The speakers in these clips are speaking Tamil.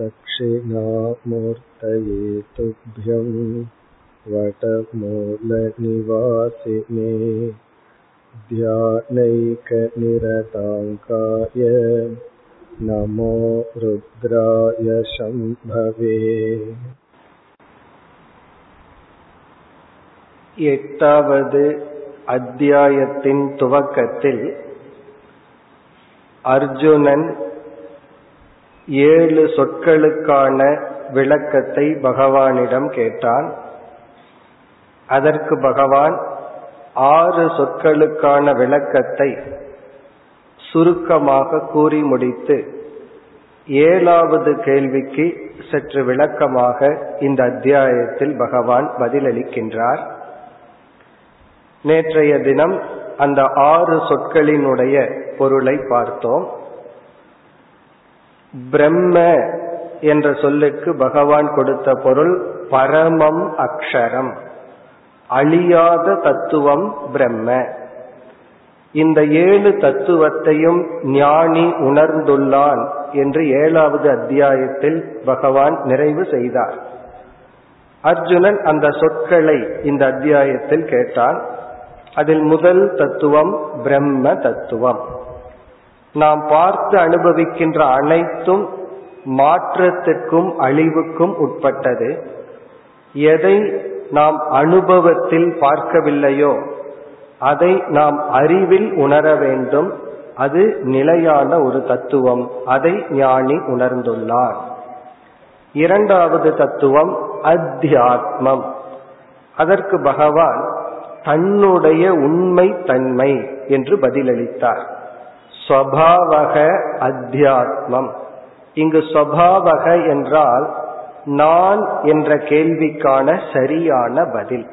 दक्षिणामूर्तये तुभ्यं वटमूलनिवासिने ध्यानैकनिरताङ्काय नमो रुद्राय शम्भवे எட்டாவது அத்தியாயத்தின் துவக்கத்தில் அர்ஜுனன் ஏழு சொற்களுக்கான விளக்கத்தை பகவானிடம் கேட்டான். அதற்கு பகவான் ஆறு சொற்களுக்கான விளக்கத்தை சுருக்கமாக கூறி முடித்து ஏழாவது கேள்விக்கு சற்று விளக்கமாக இந்த அத்தியாயத்தில் பகவான் பதிலளிக்கின்றார். நேற்றைய தினம் அந்த ஆறு சொற்களினுடைய பொருளை பார்த்தோம். பிரம்ம என்ற சொல்லுக்கு பகவான் கொடுத்த பொருள் பரமம் அக்ஷரம். அழியாத தத்துவம் பிரம்ம. இந்த ஏழு தத்துவத்தையும் ஞானி உணர்ந்துள்ளான் என்று ஏழாவது அத்தியாயத்தில் பகவான் நிறைவு செய்தார். அர்ஜுனன் அந்த சொற்களை இந்த அத்தியாயத்தில் கேட்டான். அதில் முதல் தத்துவம் பிரம்ம தத்துவம். நாம் பார்த்து அனுபவிக்கின்ற அனைத்தும் மாற்றத்திற்கும் அழிவுக்கும் உட்பட்டது. எதை நாம் அனுபவத்தில் பார்க்கவில்லையோ அதை நாம் அறிவில் உணர வேண்டும். அது நிலையான ஒரு தத்துவம். அதை ஞானி உணர்ந்துள்ளார். இரண்டாவது தத்துவம் அத்தியாத்மம். அதற்கு பகவான் தன்னுடைய உண்மை தன்மை என்று பதிலளித்தார். ஸ்வபாவக அத்தியாத்மம். இங்கு ஸ்வபாவக என்றால் நான் என்ற கேள்விக்கான சரியான பதில்.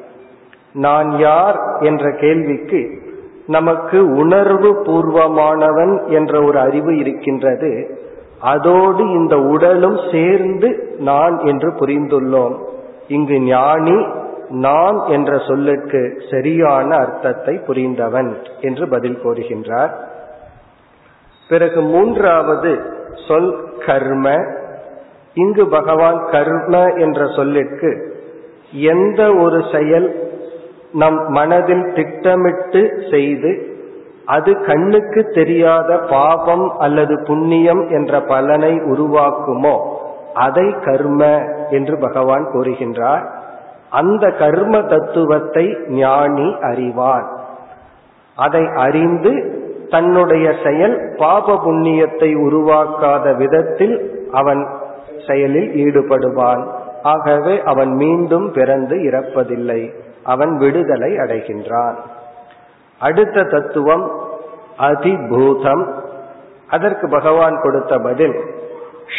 நான் யார் என்ற கேள்விக்கு நமக்கு உணர்வு பூர்வமானவன் என்ற ஒரு அறிவு இருக்கின்றது. அதோடு இந்த உடலும் சேர்ந்து நான் என்று புரிந்துள்ளோம். இங்கு ஞானி நான் என்ற சொல்லுக்கு சரியான அர்த்தத்தை புரிந்தவன் என்று பதில் கூறுகின்றார். பிறகு மூன்றாவது சொல் கர்ம. இங்கு பகவான் கர்ம என்ற சொல்லிற்கு எந்த ஒரு செயல் நம் மனதில் திட்டமிட்டு செய்து அது கண்ணுக்கு தெரியாத பாபம் அல்லது புண்ணியம் என்ற பலனை உருவாக்குமோ அதை கர்ம என்று பகவான் கூறுகின்றார். அந்த கர்ம தத்துவத்தை ஞானி அறிவார். அதை அறிந்து தன்னுடைய செயல் பாப புண்ணியத்தை உருவாக்காத விதத்தில் அவன் செயலில் ஈடுபடுவான். ஆகவே அவன் மீண்டும் பிறந்து இறப்பதில்லை. அவன் விடுதலை அடைகின்றான். அடுத்த தத்துவம் அதிபூதம். அதற்கு பகவான் கொடுத்த பதில்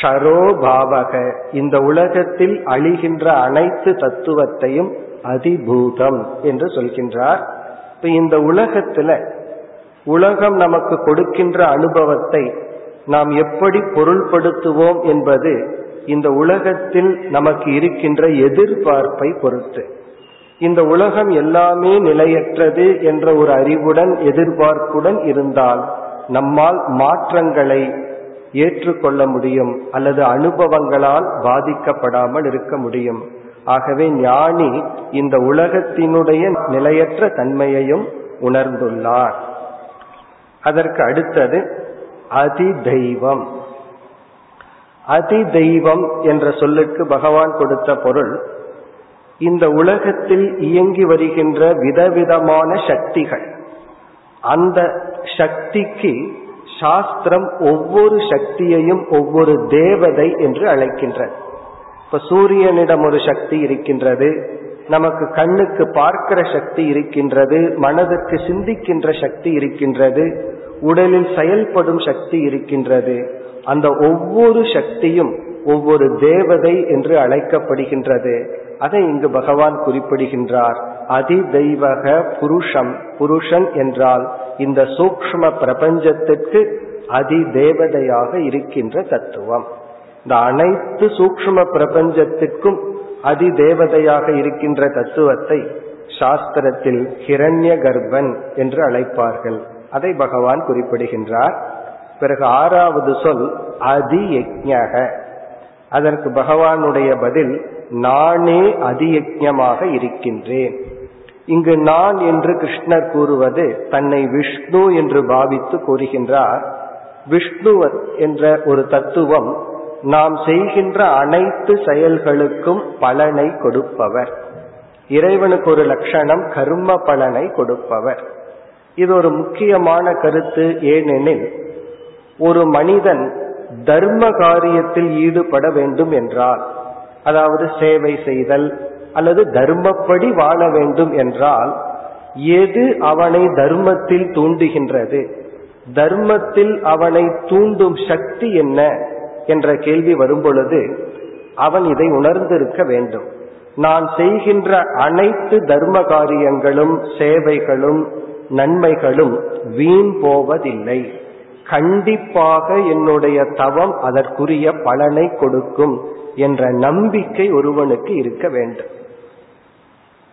ஷரோபாவக இந்த உலகத்தில் அழிகின்ற அனைத்து தத்துவத்தையும் அதிபூதம் என்று சொல்கின்றார். இப்ப இந்த உலகத்துல உலகம் நமக்கு கொடுக்கின்ற அனுபவத்தை நாம் எப்படி பொருள்படுத்துவோம் என்பது இந்த உலகத்தில் நமக்கு இருக்கின்ற எதிர்பார்ப்பை பொறுத்து. இந்த உலகம் எல்லாமே நிலையற்றது என்ற ஒரு அறிவுடன் எதிர்பார்ப்புடன் இருந்தால் நம்மால் மாற்றங்களை ஏற்றுக்கொள்ள முடியும் அல்லது அனுபவங்களால் பாதிக்கப்படாமல் இருக்க முடியும். ஆகவே ஞானி இந்த உலகத்தினுடைய நிலையற்ற தன்மையையும் உணர்ந்துள்ளார். அதற்கு அடுத்தது அதி தெய்வம் அதி தெய்வம் என்ற சொல்லுக்கு பகவான் கொடுத்த பொருள் இந்த உலகத்தில் இயங்கி வருகின்ற விதவிதமான சக்திகள். அந்த சக்திக்கு சாஸ்திரம் ஒவ்வொரு சக்தியையும் ஒவ்வொரு தேவதை என்று அழைக்கின்றது. இப்ப சூரியனிடம் ஒரு சக்தி இருக்கின்றது நமக்கு கண்ணுக்கு பார்க்கிற சக்தி இருக்கின்றது மனதுக்கு சிந்திக்கின்ற சக்தி இருக்கின்றது உடலில் செயல்படும் சக்தி இருக்கின்றது. அந்த ஒவ்வொரு சக்தியும் ஒவ்வொரு தேவதை என்று அழைக்கப்படுகின்றது. அதை இங்கு பகவான் குறிப்பிடுகின்றார். அதி தெய்வக புருஷம் புருஷன் என்றால் இந்த சூக்ம பிரபஞ்சத்திற்கு அதி தேவதையாக இருக்கின்ற தத்துவம். இந்த அனைத்து சூக்ம பிரபஞ்சத்திற்கும் அதி தேவதையாக இருக்கின்ற தத்துவத்தை சாஸ்திரத்தில் ஹிரண்ய கர்ப்பன் என்று அழைப்பார்கள். அதை பகவான் குறிப்பிடுகின்றார். பிறகு ஆறாவது சொல் அதி யஜக அதற்கு பகவானுடைய பதில் நானே அதியஜமாக இருக்கின்றேன். இங்கு நான் என்று கிருஷ்ணர் கூறுவது தன்னை விஷ்ணு என்று பாவித்து கூறுகின்றார். விஷ்ணு என்ற ஒரு தத்துவம் நாம் செய்கின்ற அனைத்து செயல்களுக்கும் பலனை கொடுப்பவர். இறைவனுக்கு ஒரு லட்சணம் கர்ம பலனை கொடுப்பவர். இது ஒரு முக்கியமான கருத்து ஏனெனில் ஒரு மனிதன் தர்ம காரியத்தில் ஈடுபட வேண்டும் என்றால் அதாவது சேவை செய்தல் அல்லது தர்மப்படி வாழ வேண்டும் என்றால் எது அவனை தர்மத்தில் தூண்டுகின்றது? தர்மத்தில் அவனை தூண்டும் சக்தி என்ன? என்ற கேள்வி வரும்பொழுது அவன் இதை உணர்ந்திருக்க வேண்டும். நான் செய்கின்ற அனைத்து தர்ம காரியங்களும் சேவைகளும் நன்மைகளும் வீண் போவதில்லை. கண்டிப்பாக என்னுடைய தவம் அதற்குரிய பலனை கொடுக்கும் என்ற நம்பிக்கை ஒருவனுக்கு இருக்க வேண்டும்.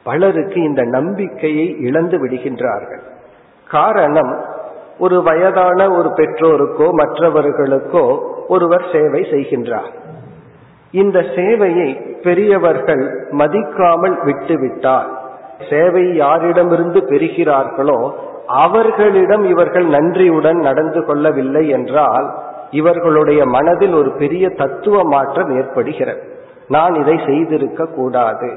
பலருக்கு இந்த நம்பிக்கையை இழந்து விடுகின்றார்கள். காரணம் ஒரு வயதான ஒரு பெற்றோருக்கோ மற்றவர்களுக்கோ ஒருவர் சேவை செய்கின்றார். இந்த சேவையை பெரியவர்கள் மதிக்காமல் விட்டுவிட்டால் சேவை யாரிடமிருந்து பெறுகிறார்களோ அவர்களிடம் இவர்கள் நன்றியுடன் நடந்து கொள்ளவில்லை என்றால் இவர்களுடைய மனதில் ஒரு பெரிய தத்துவ மாற்றம் ஏற்படுகிறது. நான் இதை செய்திருக்க கூடாது.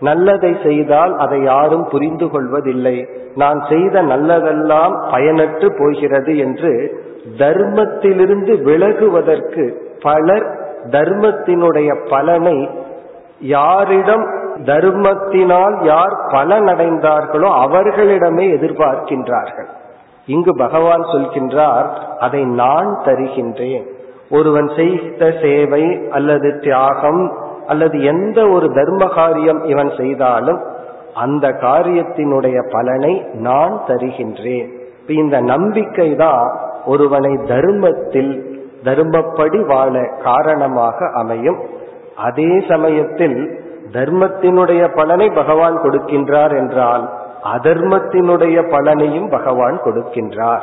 நல்லதை செய்தால் அதை யாரும் புரிந்து கொள்வதில்லை. நான் செய்த நல்லதெல்லாம் பயனற்று போகிறது என்று தர்மத்திலிருந்து விலகுவதற்கு பலர் தர்மத்தினுடைய பலனை யாரிடம் தர்மத்தினால் யார் பலனடைந்தார்களோ அவர்களிடமே எதிர்பார்க்கின்றார்கள். இங்கு பகவான் சொல்கின்றார் அதை நான் தருகின்றேன். ஒருவன் செய்த சேவை அல்லது தியாகம் அல்லது எந்த ஒரு தர்ம காரியம் இவன் செய்தாலும் அந்த காரியத்தினுடைய பலனை நான் தருகின்றேன். இந்த நம்பிக்கை தான் ஒருவனை தர்மத்தில் தர்மப்படி வாழ காரணமாக அமையும். அதே சமயத்தில் தர்மத்தினுடைய பலனை பகவான் கொடுக்கின்றார் என்றால் அதர்மத்தினுடைய பலனையும் பகவான் கொடுக்கின்றார்.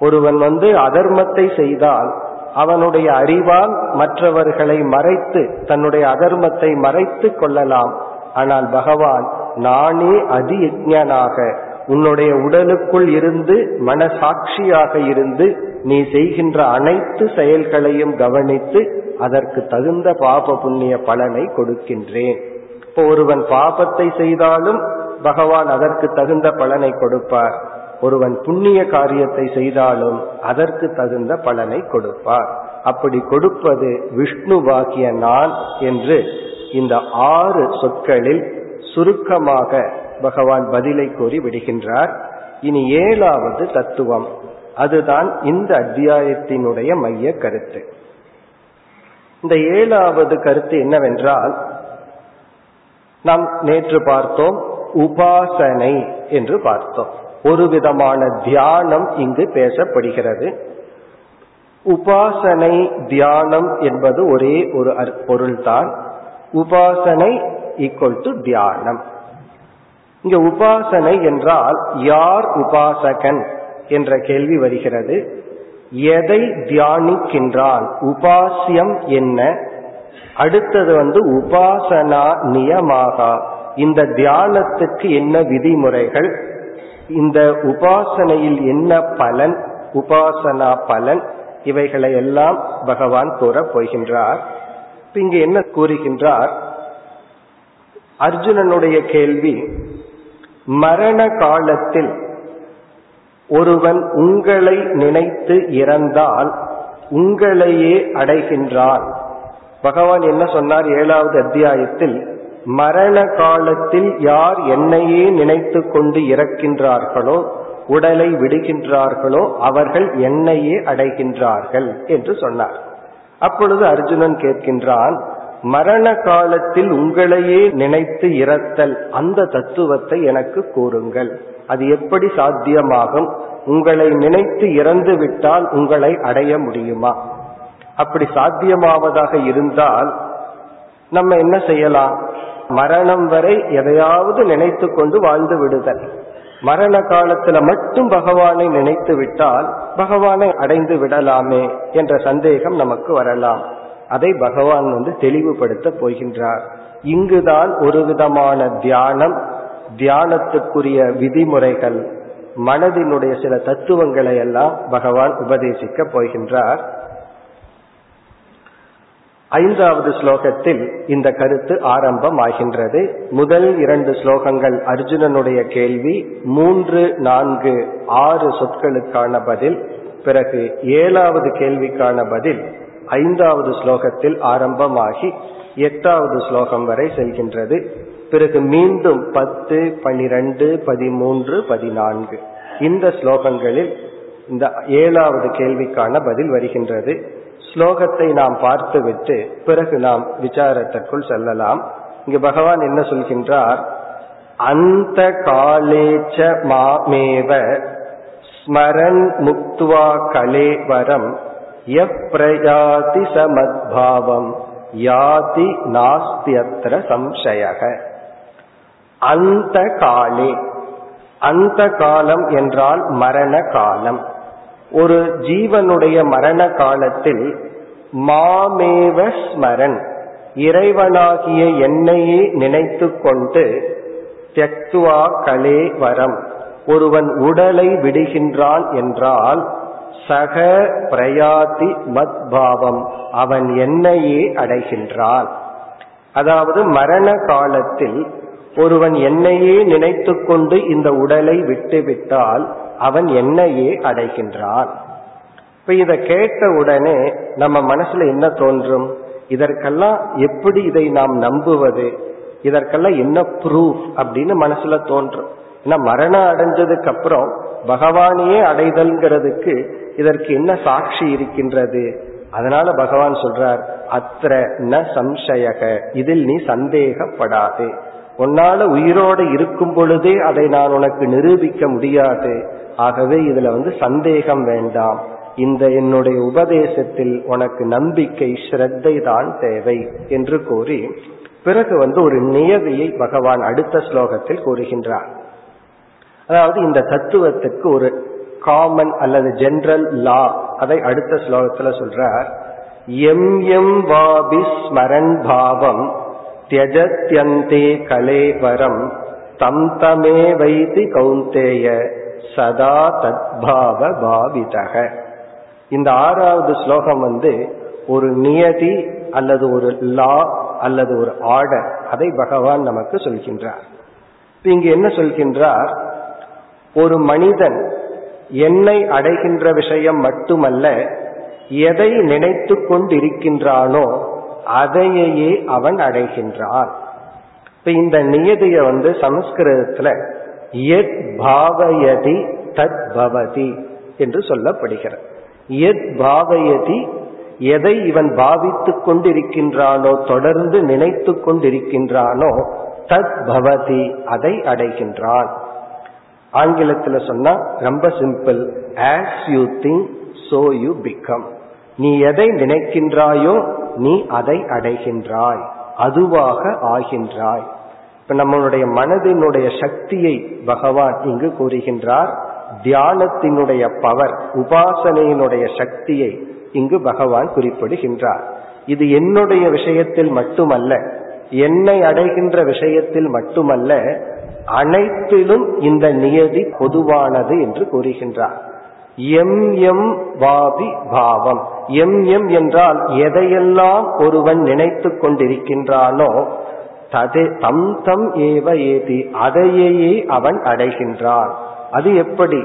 ஒருவன் வந்து அதர்மத்தை செய்தால் அவனுடைய அறிவால் மற்றவர்களை மறைத்து தன்னுடைய அதர்மத்தை மறைத்து கொள்ளலாம். ஆனால் பகவான் நானே அதியஜனாக உன்னுடைய உடலுக்குள் இருந்து மனசாட்சியாக இருந்து நீ செய்கின்ற அனைத்து செயல்களையும் கவனித்து அதற்கு தகுந்த பாப புண்ணிய பலனை கொடுக்கின்றேன். இப்போ ஒருவன் பாபத்தை செய்தாலும் பகவான் அதற்கு தகுந்த பலனை கொடுப்பார். ஒருவன் புண்ணிய காரியத்தை செய்தாலும் அதற்கு தகுந்த பலனை கொடுப்பார். அப்படி கொடுப்பது விஷ்ணுவாகிய நான் என்று இந்த ஆறு சொற்களில் சுருக்கமாக பகவான் பதிலை கூறி விடுகின்றார். இனி ஏழாவது தத்துவம். அதுதான் இந்த அத்தியாயத்தினுடைய மைய கருத்து. இந்த ஏழாவது கருத்து என்னவென்றால் நாம் நேற்று பார்த்தோம் உபாசனை என்று பார்த்தோம். ஒரு விதமான தியானம் இங்கு பேசப்படுகிறது. உபாசனை தியானம் என்பது ஒரே ஒரு பொருள்தான். உபாசனை ஈக்குவல் டு தியானம். இங்க உபாசனை என்றால் யார் உபாசகன் என்ற கேள்வி வருகிறது. எதை தியானிக்கின்றான்? உபாசியம் என்ன? அடுத்தது வந்து உபாசனா நியமாக? இந்த தியானத்துக்கு என்ன விதிமுறைகள்? இந்த உபாசனையில் என்ன பலன்? உபாசனா பலன்? இவைகளை எல்லாம் பகவான் கூறப் போகின்றார். இங்கு என்ன கூறுகின்றார்? அர்ஜுனனுடைய கேள்வி மரண காலத்தில் ஒருவன் உங்களை நினைத்து இறந்தால் உங்களையே அடைகின்றான். பகவான் என்ன சொன்னார் ஏழாவது அத்தியாயத்தில்? மரண காலத்தில் யார் என்னையே நினைத்து கொண்டு இறக்கின்றார்களோ உடலை விடுகின்றார்களோ அவர்கள் என்னையே அடைகின்றார்கள் என்று சொன்னார். அப்பொழுது அர்ஜுனன் கேட்கின்றான் மரண காலத்தில் உங்களையே நினைத்து இறத்தல் அந்த தத்துவத்தை எனக்கு கூறுங்கள். அது எப்படி சாத்தியமாகும்? உங்களை நினைத்து இறந்து விட்டால் உங்களை அடைய முடியுமா? அப்படி சாத்தியமாவதாக இருந்தால் நம்ம என்ன செய்யலாம்? மரணம் வரை எதையாவது நினைத்து கொண்டு வாழ்ந்து விடுதல். மரண காலத்துல மட்டும் பகவானை நினைத்து விட்டால் பகவானை அடைந்து விடலாமே என்ற சந்தேகம் நமக்கு வரலாம். அதை பகவான் வந்து தெளிவுபடுத்த போகின்றார். இங்குதான் ஒரு விதமான தியானம் தியானத்துக்குரிய விதிமுறைகள் மனதினுடைய சில தத்துவங்களை எல்லாம் பகவான் உபதேசிக்க போகின்றார். ஐந்தாவது ஸ்லோகத்தில் இந்த கருத்து ஆரம்பம் ஆகின்றது முதல் இரண்டு ஸ்லோகங்கள் அர்ஜுனனுடைய கேள்வி மூன்று நான்கு ஆறு சொற்களுக்கான பதில் பிறகு ஏழாவது கேள்விக்கான பதில் ஐந்தாவது ஸ்லோகத்தில் ஆரம்பமாகி எட்டாவது ஸ்லோகம் வரை செல்கின்றது. பிறகு மீண்டும் பத்து பனிரெண்டு பதிமூன்று பதினான்கு இந்த ஸ்லோகங்களில் இந்த ஏழாவது கேள்விக்கான பதில் வருகின்றது. ஸ்லோகத்தை நாம் பார்த்துவிட்டு பிறகு நாம் விசாரத்திற்குள் செல்லலாம். இங்கு பகவான் என்ன சொல்கின்றார்? அந்த காலேச்ச மாமேவ ஸ்மரன் முக்துவா கலேவரம் எப்ரயாதி சமத்பாவம் யாதி நாஸ்தியத்திர சம்சயக. அந்த காலே அந்த காலம் என்றால் மரண காலம் ஒரு ஜீவனுடைய மரண காலத்தில் மாமேவ ஸ்மரன் இறைவனாகிய என்னையே நினைத்து கொண்டு தெக்துவா கலே வரம் ஒருவன் உடலை விடுகின்றான் என்றால் சக பிரயாதி மத்பாவம். அவன் என்னையே அடைகின்றான். அதாவது மரண காலத்தில் ஒருவன் என்னையே நினைத்து கொண்டு இந்த உடலை விட்டுவிட்டால் அவன் என்னையே அடைகின்றான். இப்ப இதை கேட்ட உடனே நம்ம மனசுல என்ன தோன்றும்? இதற்கெல்லாம் எப்படி இதை நாம் நம்புவது? இதற்கெல்லாம் என்ன ப்ரூஃப் அப்படின்னு மனசுல தோன்றும். ஏன்னா மரணம் அடைஞ்சதுக்கு அப்புறம் பகவானையே அடைதல்ங்கிறதுக்கு இதற்கு என்ன சாட்சி இருக்கின்றது? அதனால பகவான் சொல்றார் அத்திர ந சம்சயக இதில் நீ சந்தேகப்படாதே. உன்னால உயிரோடு இருக்கும் பொழுதே அதை நான் உனக்கு நிரூபிக்க முடியாது. ஆகவே இதுல வந்து சந்தேகம் வேண்டாம். இந்த என்னுடைய உபதேசத்தில் உனக்கு நம்பிக்கை ஸ்ரத்தை தான் தேவை என்று கூறி பிறகு வந்து ஒரு நியதியை பகவான் அடுத்த ஸ்லோகத்தில் கூறுகின்றார். அதாவது இந்த தத்துவத்துக்கு ஒரு காமன் அல்லது ஜென்ரல் லா அதை அடுத்த ஸ்லோகத்துல சொல்றார். எம் எம் வாபி ஸ்மரன் பாவம் தியஜத்யந்தே கலேவரம் தம் தமே வைத்தி கௌந்தேய சதா தத்பாவ பாவிதக. இந்த ஆறாவது ஸ்லோகம் வந்து ஒரு நியதி அல்லது ஒரு லா அல்லது ஒரு ஆர்டர் அதை பகவான் நமக்கு சொல்கின்றார். இங்கு என்ன சொல்கின்றார்? ஒரு மனிதன் என்னை அடைகின்ற விஷயம் மட்டுமல்ல எதை நினைத்து கொண்டிருக்கின்றானோ அதையே அவன் அடைகின்றான். இப்ப இந்த நியதிய வந்து சமஸ்கிருதத்துல எத் பாவயதி தத் பவதி என்று சொல்லப்படுகிறது. எத் பாவயதி எதை இவன் பாவித்துக் கொண்டிருக்கின்றானோ தொடர்ந்து நினைத்து கொண்டிருக்கின்றானோ தத் பவதி அதை அடைகின்றான். ஆங்கிலத்துல சொன்னா ரொம்ப simple. As you think so you become நீ எதை நினைக்கின்றாயோ நீ அதை அடைகின்றாய். அதுவாக ஆகின்றாய். இப்ப நம்மளுடைய மனதினுடைய சக்தியை பகவான் இங்கு கூறுகின்றார். தியானத்தினுடைய பவர் உபாசனையினுடைய சக்தியை இங்கு பகவான் குறிப்பிடுகின்றார். இது என்னுடைய விஷயத்தில் மட்டுமல்ல என்னை அடைகின்ற விஷயத்தில் மட்டுமல்ல அனைத்திலும் இந்த நியதி பொதுவானது என்று கூறுகின்றார். எம் எம் வாபி பாவம். எம் எம் என்றால் எதையெல்லாம் ஒருவன் நினைத்து கொண்டிருக்கின்றானோ ததே தம் தம் ஏவ ஏதி அதையே அவன் அடைகின்றான். அது எப்படி?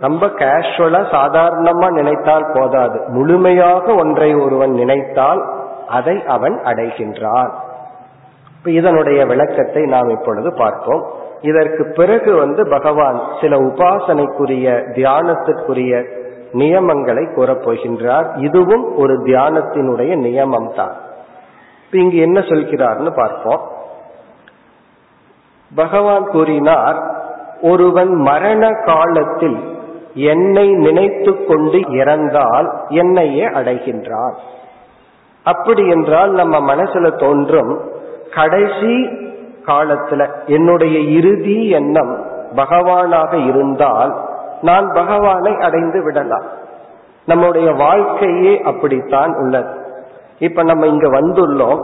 ரொம்ப கேஷுவலா சாதாரணமா நினைத்தால் போதாது. முழுமையாக ஒன்றை ஒருவன் நினைத்தால் அதை அவன் அடைகின்றான். இதனுடைய விளக்கத்தை நாம் இப்பொழுது பார்ப்போம். இதற்கு பிறகு வந்து பகவான் சில உபாசனைக்குரிய தியானத்திற்குரிய நியமங்களை கூறப்போகின்றார் இதுவும் ஒரு தியானத்தினுடைய நியமம் தான் இங்கு என்ன சொல்கிறார்னு பார்ப்போம். பகவான் கூறினார் ஒருவன் மரண காலத்தில் என்னை நினைத்து கொண்டு இறந்தால் என்னையே அடைகின்றான். அப்படி என்றால் நம்ம மனசுல தோன்றும் கடைசி காலத்துல என்னுடைய இறுதி எண்ணம் பகவானாக இருந்தால் நான் பகவானை அடைந்து விடலாம். நம்முடைய வாழ்க்கையே அப்படித்தான் உள்ளது. இப்ப நம்ம இங்க வந்துள்ளோம்.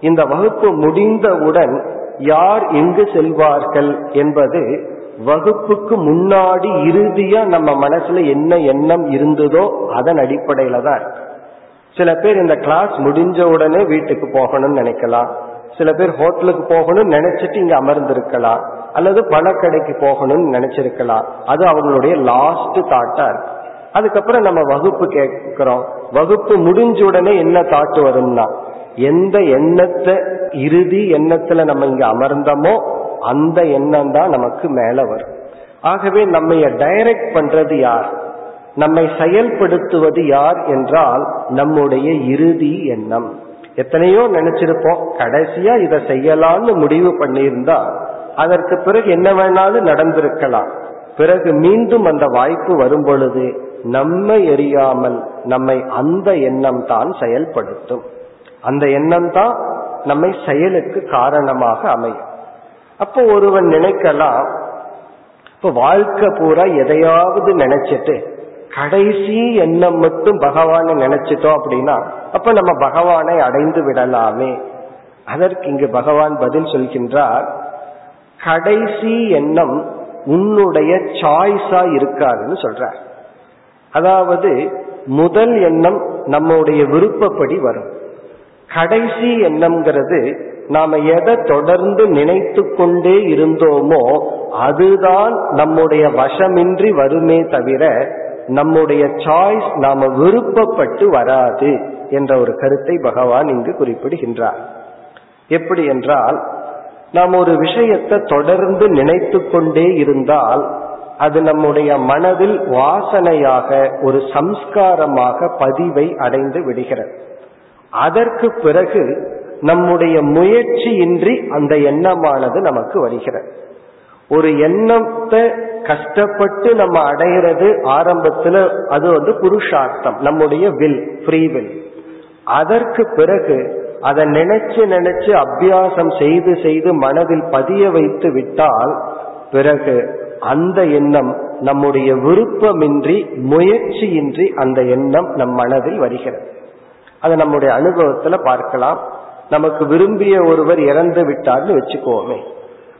இந்த வகுப்பு முடிந்தவுடன் யார் எங்கு செல்வார்கள் என்பது வகுப்புக்கு முன்னாடி இறுதியா நம்ம மனசுல என்ன எண்ணம் இருந்ததோ அதன் அடிப்படையில தான் சில பேர் இந்த கிளாஸ் முடிஞ்ச உடனே வீட்டுக்கு போகணும்னு நினைக்கலாம். சில பேர் ஹோட்டலுக்கு போகணும்னு நினைச்சிட்டு இங்க அமர்ந்திருக்கலாம். அல்லது பணக்கடைக்கு போகணும்னு நினைச்சிருக்கலாம். அது அவங்களுடைய லாஸ்ட் தாட்டா இருக்கு. அதுக்கப்புறம் நம்ம வகுப்பு கேட்கிறோம். வகுப்பு முடிஞ்ச உடனே என்ன தாட்டு வரும்னா எந்த எண்ணத்தை இறுதி எண்ணத்துல நம்ம இங்க அமர்ந்தோமோ அந்த எண்ணம் தான் நமக்கு மேல வரும். ஆகவே நம்ம டைரக்ட் பண்றது யார்? நம்மை செயல்படுத்துவது யார் என்றால் நம்முடைய இறுதி எண்ணம். எத்தனையோ நினைச்சிருப்போம். கடைசியா இதை செய்யலாம்னு முடிவு பண்ணியிருந்தா அதற்கு பிறகு என்ன வேணாலும் நடந்திருக்கலாம். பிறகு மீண்டும் அந்த வாய்ப்பு வரும் பொழுது நம்மை எரியாமல் நம்மை அந்த எண்ணம் தான் செயல்படுத்தும். அந்த எண்ணம் தான் நம்மை செயலுக்கு காரணமாக அமையும். அப்போ ஒருவன் நினைக்கலாம் இப்ப வாழ்க்கை பூரா எதையாவது நினைச்சிட்டு கடைசி எண்ணம் மட்டும் பகவானை நினைச்சிட்டோம் அப்படின்னா அப்ப நம்ம பகவானை அடைந்து விடலாமே. அதற்கு இங்கு பகவான் பதில் சொல்கின்றார் கடைசி எண்ணம் உன்னுடைய சாய்ஸா இருக்காதுன்னு சொல்றார். அதாவது முதல் எண்ணம் நம்முடைய விருப்பப்படி வரும். கடைசி எண்ணம்ங்கிறது நாம எதை தொடர்ந்து நினைத்து கொண்டே இருந்தோமோ அதுதான் நம்முடைய வசமின்றி வருமே தவிர நம்முடைய சாய்ஸ் நாம விருப்பப்பட்டு வராது என்ற ஒரு கருத்தை பகவான் இங்கு குறிப்பிடுகின்றார். எப்படி என்றால் நாம் ஒரு விஷயத்தை தொடர்ந்து நினைத்து கொண்டே இருந்தால் அது நம்முடைய மனதில் வாசனையாக ஒரு சம்ஸ்காரமாக பதிவை அடைந்து விடுகிறது. அதற்கு பிறகு நம்முடைய முயற்சியின்றி அந்த எண்ணமானது நமக்கு வருகிறது. ஒரு எண்ணத்தை கஷ்டப்பட்டு நம்ம அடைகிறது ஆரம்பத்துல அது வந்து புருஷார்த்தம் நம்முடைய வில் ஃப்ரீ வில் அதற்கு பிறகு அதை நினைச்சு நினைச்சு அபியாசம் செய்து செய்து மனதில் பதிய வைத்து விட்டால் பிறகு அந்த எண்ணம் நம்முடைய விருப்பமின்றி முயற்சியின்றி அந்த எண்ணம் நம் மனதில் வருகிறது. அதை நம்முடைய அனுபவத்துல பார்க்கலாம். நமக்கு விரும்பிய ஒருவர் இறந்து விட்டார்னு வச்சுக்கோமே.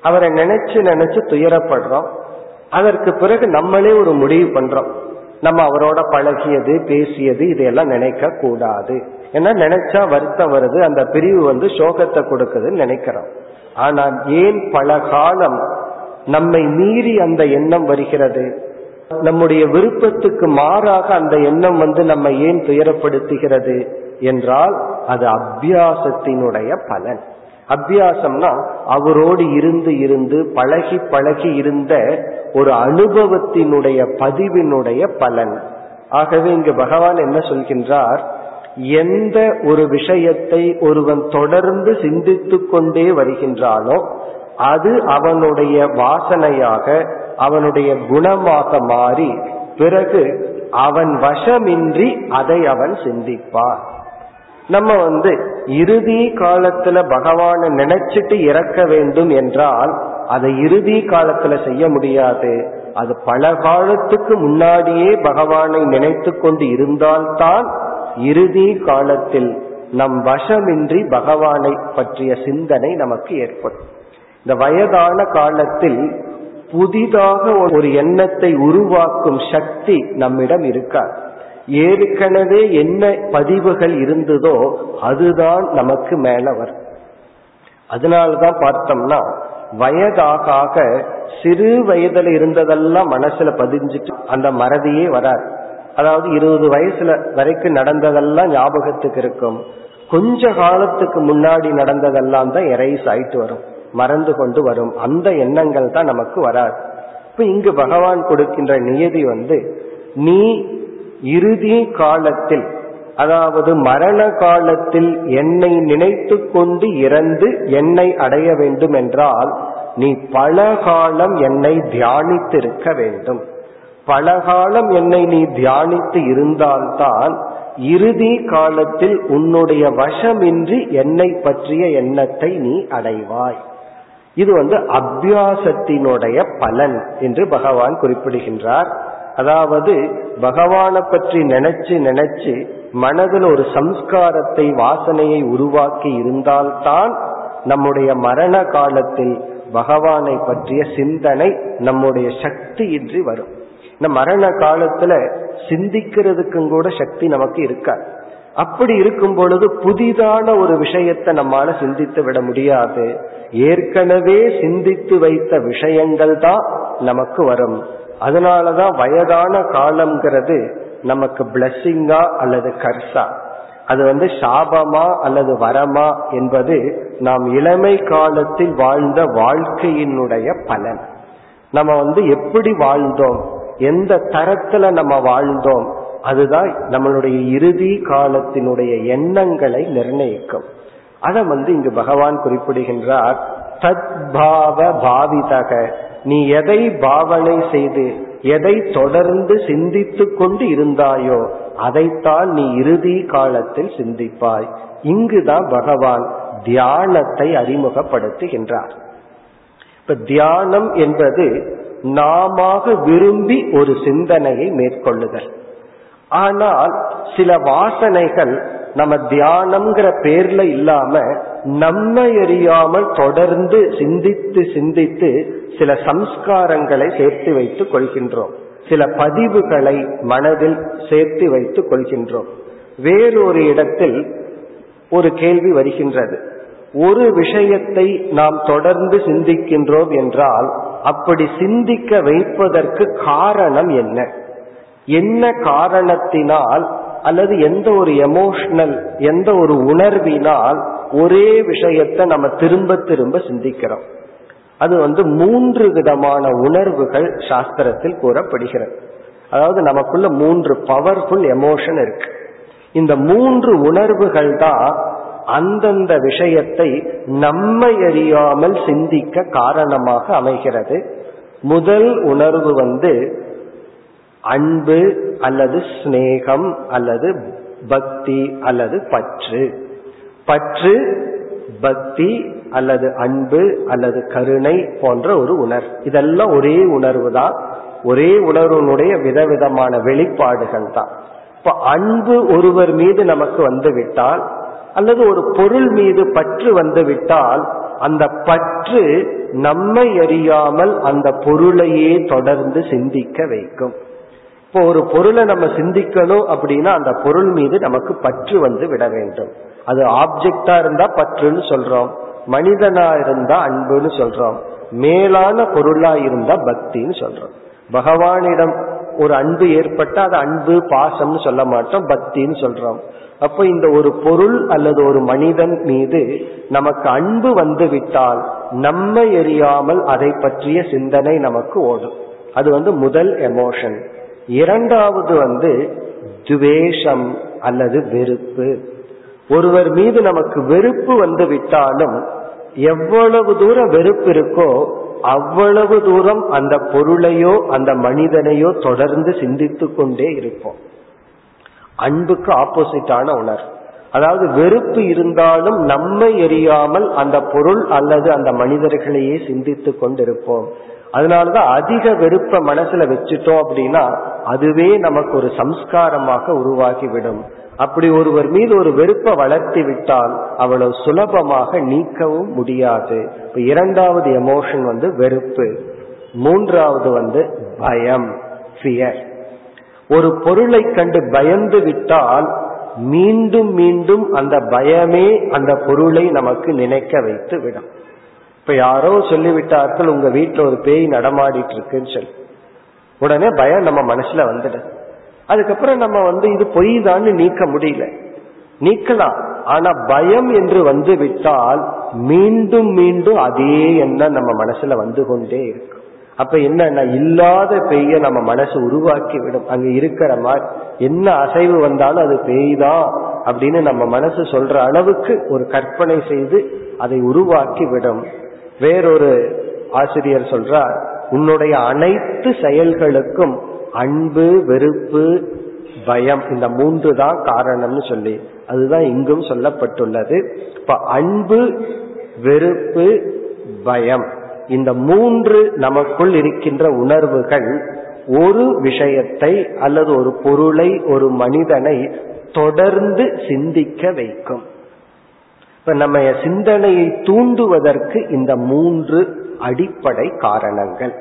அவரை நினைச்சு நினைச்சு துயரப்படுறோம். அதற்கு பிறகு நம்மளே ஒரு முடிவு பண்றோம். நம்ம அவரோட பழகியது பேசியது இதையெல்லாம் நினைக்க கூடாது. ஏன்னா நினைச்சா வருத்தம் வருது அந்த பிரிவு வந்து சோகத்தை கொடுக்குதுன்னு நினைக்கிறோம். ஆனால் ஏன் பல காலம் நம்மை மீறி அந்த எண்ணம் வருகிறது? நம்முடைய விருப்பத்துக்கு மாறாக அந்த எண்ணம் வந்து நம்ம ஏன் துயரப்படுத்துகிறது என்றால் அது அபியாசத்தினுடைய பலன். அபியாசம்னா அவரோடு இருந்து இருந்து பழகி பழகி இருந்த ஒரு அனுபவத்தினுடைய பதிவினுடைய பலன். ஆகவே இங்கு பகவான் என்ன சொல்கின்றார்? எந்த ஒரு விஷயத்தை ஒருவன் தொடர்ந்து சிந்தித்து கொண்டே வருகின்றானோ அது அவனுடைய வாசனையாக அவனுடைய குணமாக மாறி பிறகு அவன் வசமின்றி அதை அவன் சிந்திப்பான் நம்ம வந்து இறுதி காலத்துல பகவானை நினைச்சிட்டு இறக்க வேண்டும் என்றால் அதை இறுதி காலத்துல செய்ய முடியாது. அது பல காலத்துக்கு முன்னாடியே பகவானை நினைத்து கொண்டு இருந்தால்தான் இறுதி காலத்தில் நம் வசமின்றி பகவானை பற்றிய சிந்தனை நமக்கு ஏற்படும். இந்த வயதான காலத்தில் புதிதாக ஒரு எண்ணத்தை உருவாக்கும் சக்தி நம்மிடம் இருக்காது ஏற்கனவே என்ன பதிவுகள் இருந்ததோ அதுதான் நமக்கு மேல வரும். அதனால்தான் பார்த்தோம்னா வயதாக ஆக சிறு வயதுல இருந்ததெல்லாம் மனசுல பதிஞ்சிட்டு அந்த மறதியே வராது. அதாவது இருபது வயசுல வரைக்கும் நடந்ததெல்லாம் ஞாபகத்துக்கு இருக்கும். கொஞ்ச காலத்துக்கு முன்னாடி நடந்ததெல்லாம் தான் எரைஸ் ஆயிட்டு வரும். மறந்து கொண்டு வரும். அந்த எண்ணங்கள் தான் நமக்கு வராது. இப்ப இங்கு பகவான் கொடுக்கின்ற நியதி வந்து நீ இறுதி காலத்தில் அதாவது மரண காலத்தில் என்னை நினைத்து கொண்டு இறந்து என்னை அடைய வேண்டும் என்றால் நீ பல காலம் என்னை தியானித்திருக்க வேண்டும். பல காலம் என்னை நீ தியானித்து இருந்தால்தான் இறுதி காலத்தில் உன்னுடைய வசமின்றி என்னை பற்றிய எண்ணத்தை நீ அடைவாய். இது வந்து அபியாசத்தினுடைய பலன் என்று பகவான் குறிப்பிடுகின்றார். அதாவது பகவானை பற்றி நினைச்சு நினைச்சு மனதில் ஒரு சம்ஸ்காரத்தை வாசனையை உருவாக்கி இருந்தால்தான் நம்முடைய மரண காலத்தில் பகவானை பற்றிய சிந்தனை நம்முடைய சக்தி இன்றி வரும். இந்த மரண காலத்துல சிந்திக்கிறதுக்கும் கூட சக்தி நமக்கு இருக்காது. அப்படி இருக்கும் பொழுது புதிதான ஒரு விஷயத்தை நம்மால சிந்தித்து விட முடியாது. ஏற்கனவே சிந்தித்து வைத்த விஷயங்கள் தான் நமக்கு வரும். அதனாலதான் வயதான காலம்ங்கிறது நமக்கு பிளஸ்ஸிங்கா அல்லது கர்சா அது வந்து சாபமா அல்லது வரமா என்பது நாம் இளமை காலத்தில் வாழ்ந்த வாழ்க்கையினுடைய பலன். நம்ம வந்து எப்படி வாழ்ந்தோம்? எந்த தரத்துல நம்ம வாழ்ந்தோம்? அதுதான் நம்மளுடைய இறுதி காலத்தினுடைய எண்ணங்களை நிர்ணயிக்கும். அதை வந்து இங்கு பகவான் குறிப்பிடுகின்றார். தத்பாவ பாவிதக. நீ எதை பாவனை செய்து எதை தொடர்ந்து சிந்தித்து கொண்டு இருந்தாயோ அதைத்தான் நீ இறுதி காலத்தில் சிந்திப்பாய். இங்குதான் பகவான் தியானத்தை அறிமுகப்படுத்துகின்றார். இப்ப தியானம் என்பது நாம விரும்பி ஒரு சிந்தனையை மேற்கொள்ளுதல். ஆனால் சில வாசனைகள் நம்ம தியானம்ங்கிற பேர்ல இல்லாம நம்மை எறியாமல் தொடர்ந்து சிந்தித்து சிந்தித்து சில சம்ஸ்காரங்களை சேர்த்து வைத்துக் கொள்கின்றோம். சில பதிவுகளை மனதில் சேர்த்து வைத்துக் கொள்கின்றோம். வேறொரு இடத்தில் ஒரு கேள்வி வருகின்றது. ஒரு விஷயத்தை நாம் தொடர்ந்து சிந்திக்கின்றோம் என்றால் அப்படி சிந்திக்க வைப்பதற்கு காரணம் என்ன? என்ன காரணத்தினால் அல்லது எந்த ஒரு எமோஷனல் எந்த ஒரு உணர்வினால் ஒரே விஷயத்தை நம்ம திரும்ப திரும்ப சிந்திக்கிறோம். அது வந்து மூன்று விதமான உணர்வுகள் சாஸ்திரத்தில் கூறப்படுகிறது. அதாவது நமக்குள்ள மூன்று பவர்ஃபுல் எமோஷன் இருக்கு. இந்த மூன்று உணர்வுகள் தான் அந்தந்த விஷயத்தை நம்மை அறியாமல் சிந்திக்க காரணமாக அமைகிறது. முதல் உணர்வு வந்து அன்பு அல்லது ஸ்னேகம் அல்லது பக்தி அல்லது பற்று. பற்று பக்தி அல்லது அன்பு அல்லது கருணை போன்ற ஒரு உணர்வு இதெல்லாம் ஒரே உணர்வு தான். ஒரே உணர்வுனுடைய விதவிதமான வெளிப்பாடுகள் தான். இப்ப அன்பு ஒருவர் மீது நமக்கு வந்து விட்டால் அல்லது ஒரு பொருள் மீது பற்று வந்து விட்டால் அந்த பற்று நம்மை அறியாமல் அந்த பொருளையே தொடர்ந்து சிந்திக்க வைக்கும். இப்போ ஒரு பொருளை நம்ம சிந்திக்கணும் அப்படின்னா அந்த பொருள் மீது நமக்கு பற்று வந்து விட வேண்டும். அது ஆப்ஜெக்டா இருந்தா பற்றுன்னு சொல்றோம். மனிதனா இருந்தா அன்புன்னு சொல்றோம். மேலான பொருளா இருந்தா பக்தின்னு சொல்றோம். பகவானிடம் ஒரு அன்பு ஏற்பட்டா அது அன்பு பாசம்னு சொல்ல மாட்டோம் பக்தின்னு சொல்றோம். அப்ப இந்த ஒரு பொருள் அல்லது ஒரு மனிதன் மீது நமக்கு அன்பு வந்து விட்டால் நம்மை எறியாமல் அதை பற்றிய சிந்தனை நமக்கு ஓடும். அது வந்து முதல் எமோஷன் இரண்டாவது வந்து துவேஷம் அல்லது வெறுப்பு. ஒருவர் மீது நமக்கு வெறுப்பு வந்து விட்டாலும் எவ்வளவு தூரம் வெறுப்பு இருக்கோ அவ்வளவு தூரம் அந்த பொருளையோ அந்த மனிதனையோ தொடர்ந்து சிந்தித்து கொண்டே இருப்போம். அன்புக்கு ஆப்போசிட்டான உணர்வு. அதாவது வெறுப்பு இருந்தாலும் நம்மை எரியாமல் அந்த பொருள் அல்லது அந்த மனிதர்களையே சிந்தித்து கொண்டிருப்போம். அதனாலதான் அதிக வெறுப்ப மனசுல வச்சுட்டோம் அப்படின்னா அதுவே நமக்கு ஒரு சம்ஸ்காரமாக உருவாகிவிடும். அப்படி ஒருவர் மீது ஒரு வெறுப்பை வளர்த்தி விட்டால் அவ்வளவு சுலபமாக நீக்கவும் முடியாது. இப்ப இரண்டாவது எமோஷன் வந்து வெறுப்பு. மூன்றாவது வந்து பயம் ஃபியர் ஒரு பொருளை கண்டு பயந்து விட்டால் மீண்டும் மீண்டும் அந்த பயமே அந்த பொருளை நமக்கு நினைக்க வைத்து விடும் இப்ப யாரோ சொல்லிவிட்டார்கள் உங்க வீட்டுல ஒரு பேய் நடமாடிட்டு இருக்குன்னு சொல்லி. உடனே பயம் நம்ம மனசுல வந்துடுது அதுக்கப்புறம் நம்ம வந்து இது பொய் தான் நீக்க முடியல. நீக்கலாம். ஆனா பயம் என்று வந்து விட்டால் மீண்டும் மீண்டும் அதே எண்ணம் நம்ம மனசுல வந்து கொண்டே இருக்கும். அப்ப என்னன்னா இல்லாத பெய்ய நம்ம மனசு உருவாக்கி விடும் அங்க இருக்கிற மாதிரி என்ன அசைவு வந்தாலும் அது பேய் தான் அப்படின்னு நம்ம மனசு சொல்ற அளவுக்கு ஒரு கற்பனை செய்து அதை உருவாக்கி விடும் வேறொரு ஆசிரியர் சொல்றார் உன்னுடைய அனைத்து செயல்களுக்கும் அன்பு வெறுப்பு பயம் இந்த மூன்று தான் காரணம்னு சொல்லி. அதுதான் இங்கும் சொல்லப்பட்டுள்ளது. இப்ப அன்பு வெறுப்பு பயம் இந்த மூன்று நமக்குள் இருக்கின்ற உணர்வுகள் ஒரு விஷயத்தை அல்லது ஒரு பொருளை ஒரு மனிதனை தொடர்ந்து சிந்திக்க வைக்கும். இப்ப நம்ம சிந்தனையை தூண்டுவதற்கு இந்த மூன்று அடிப்படை காரணங்கள்.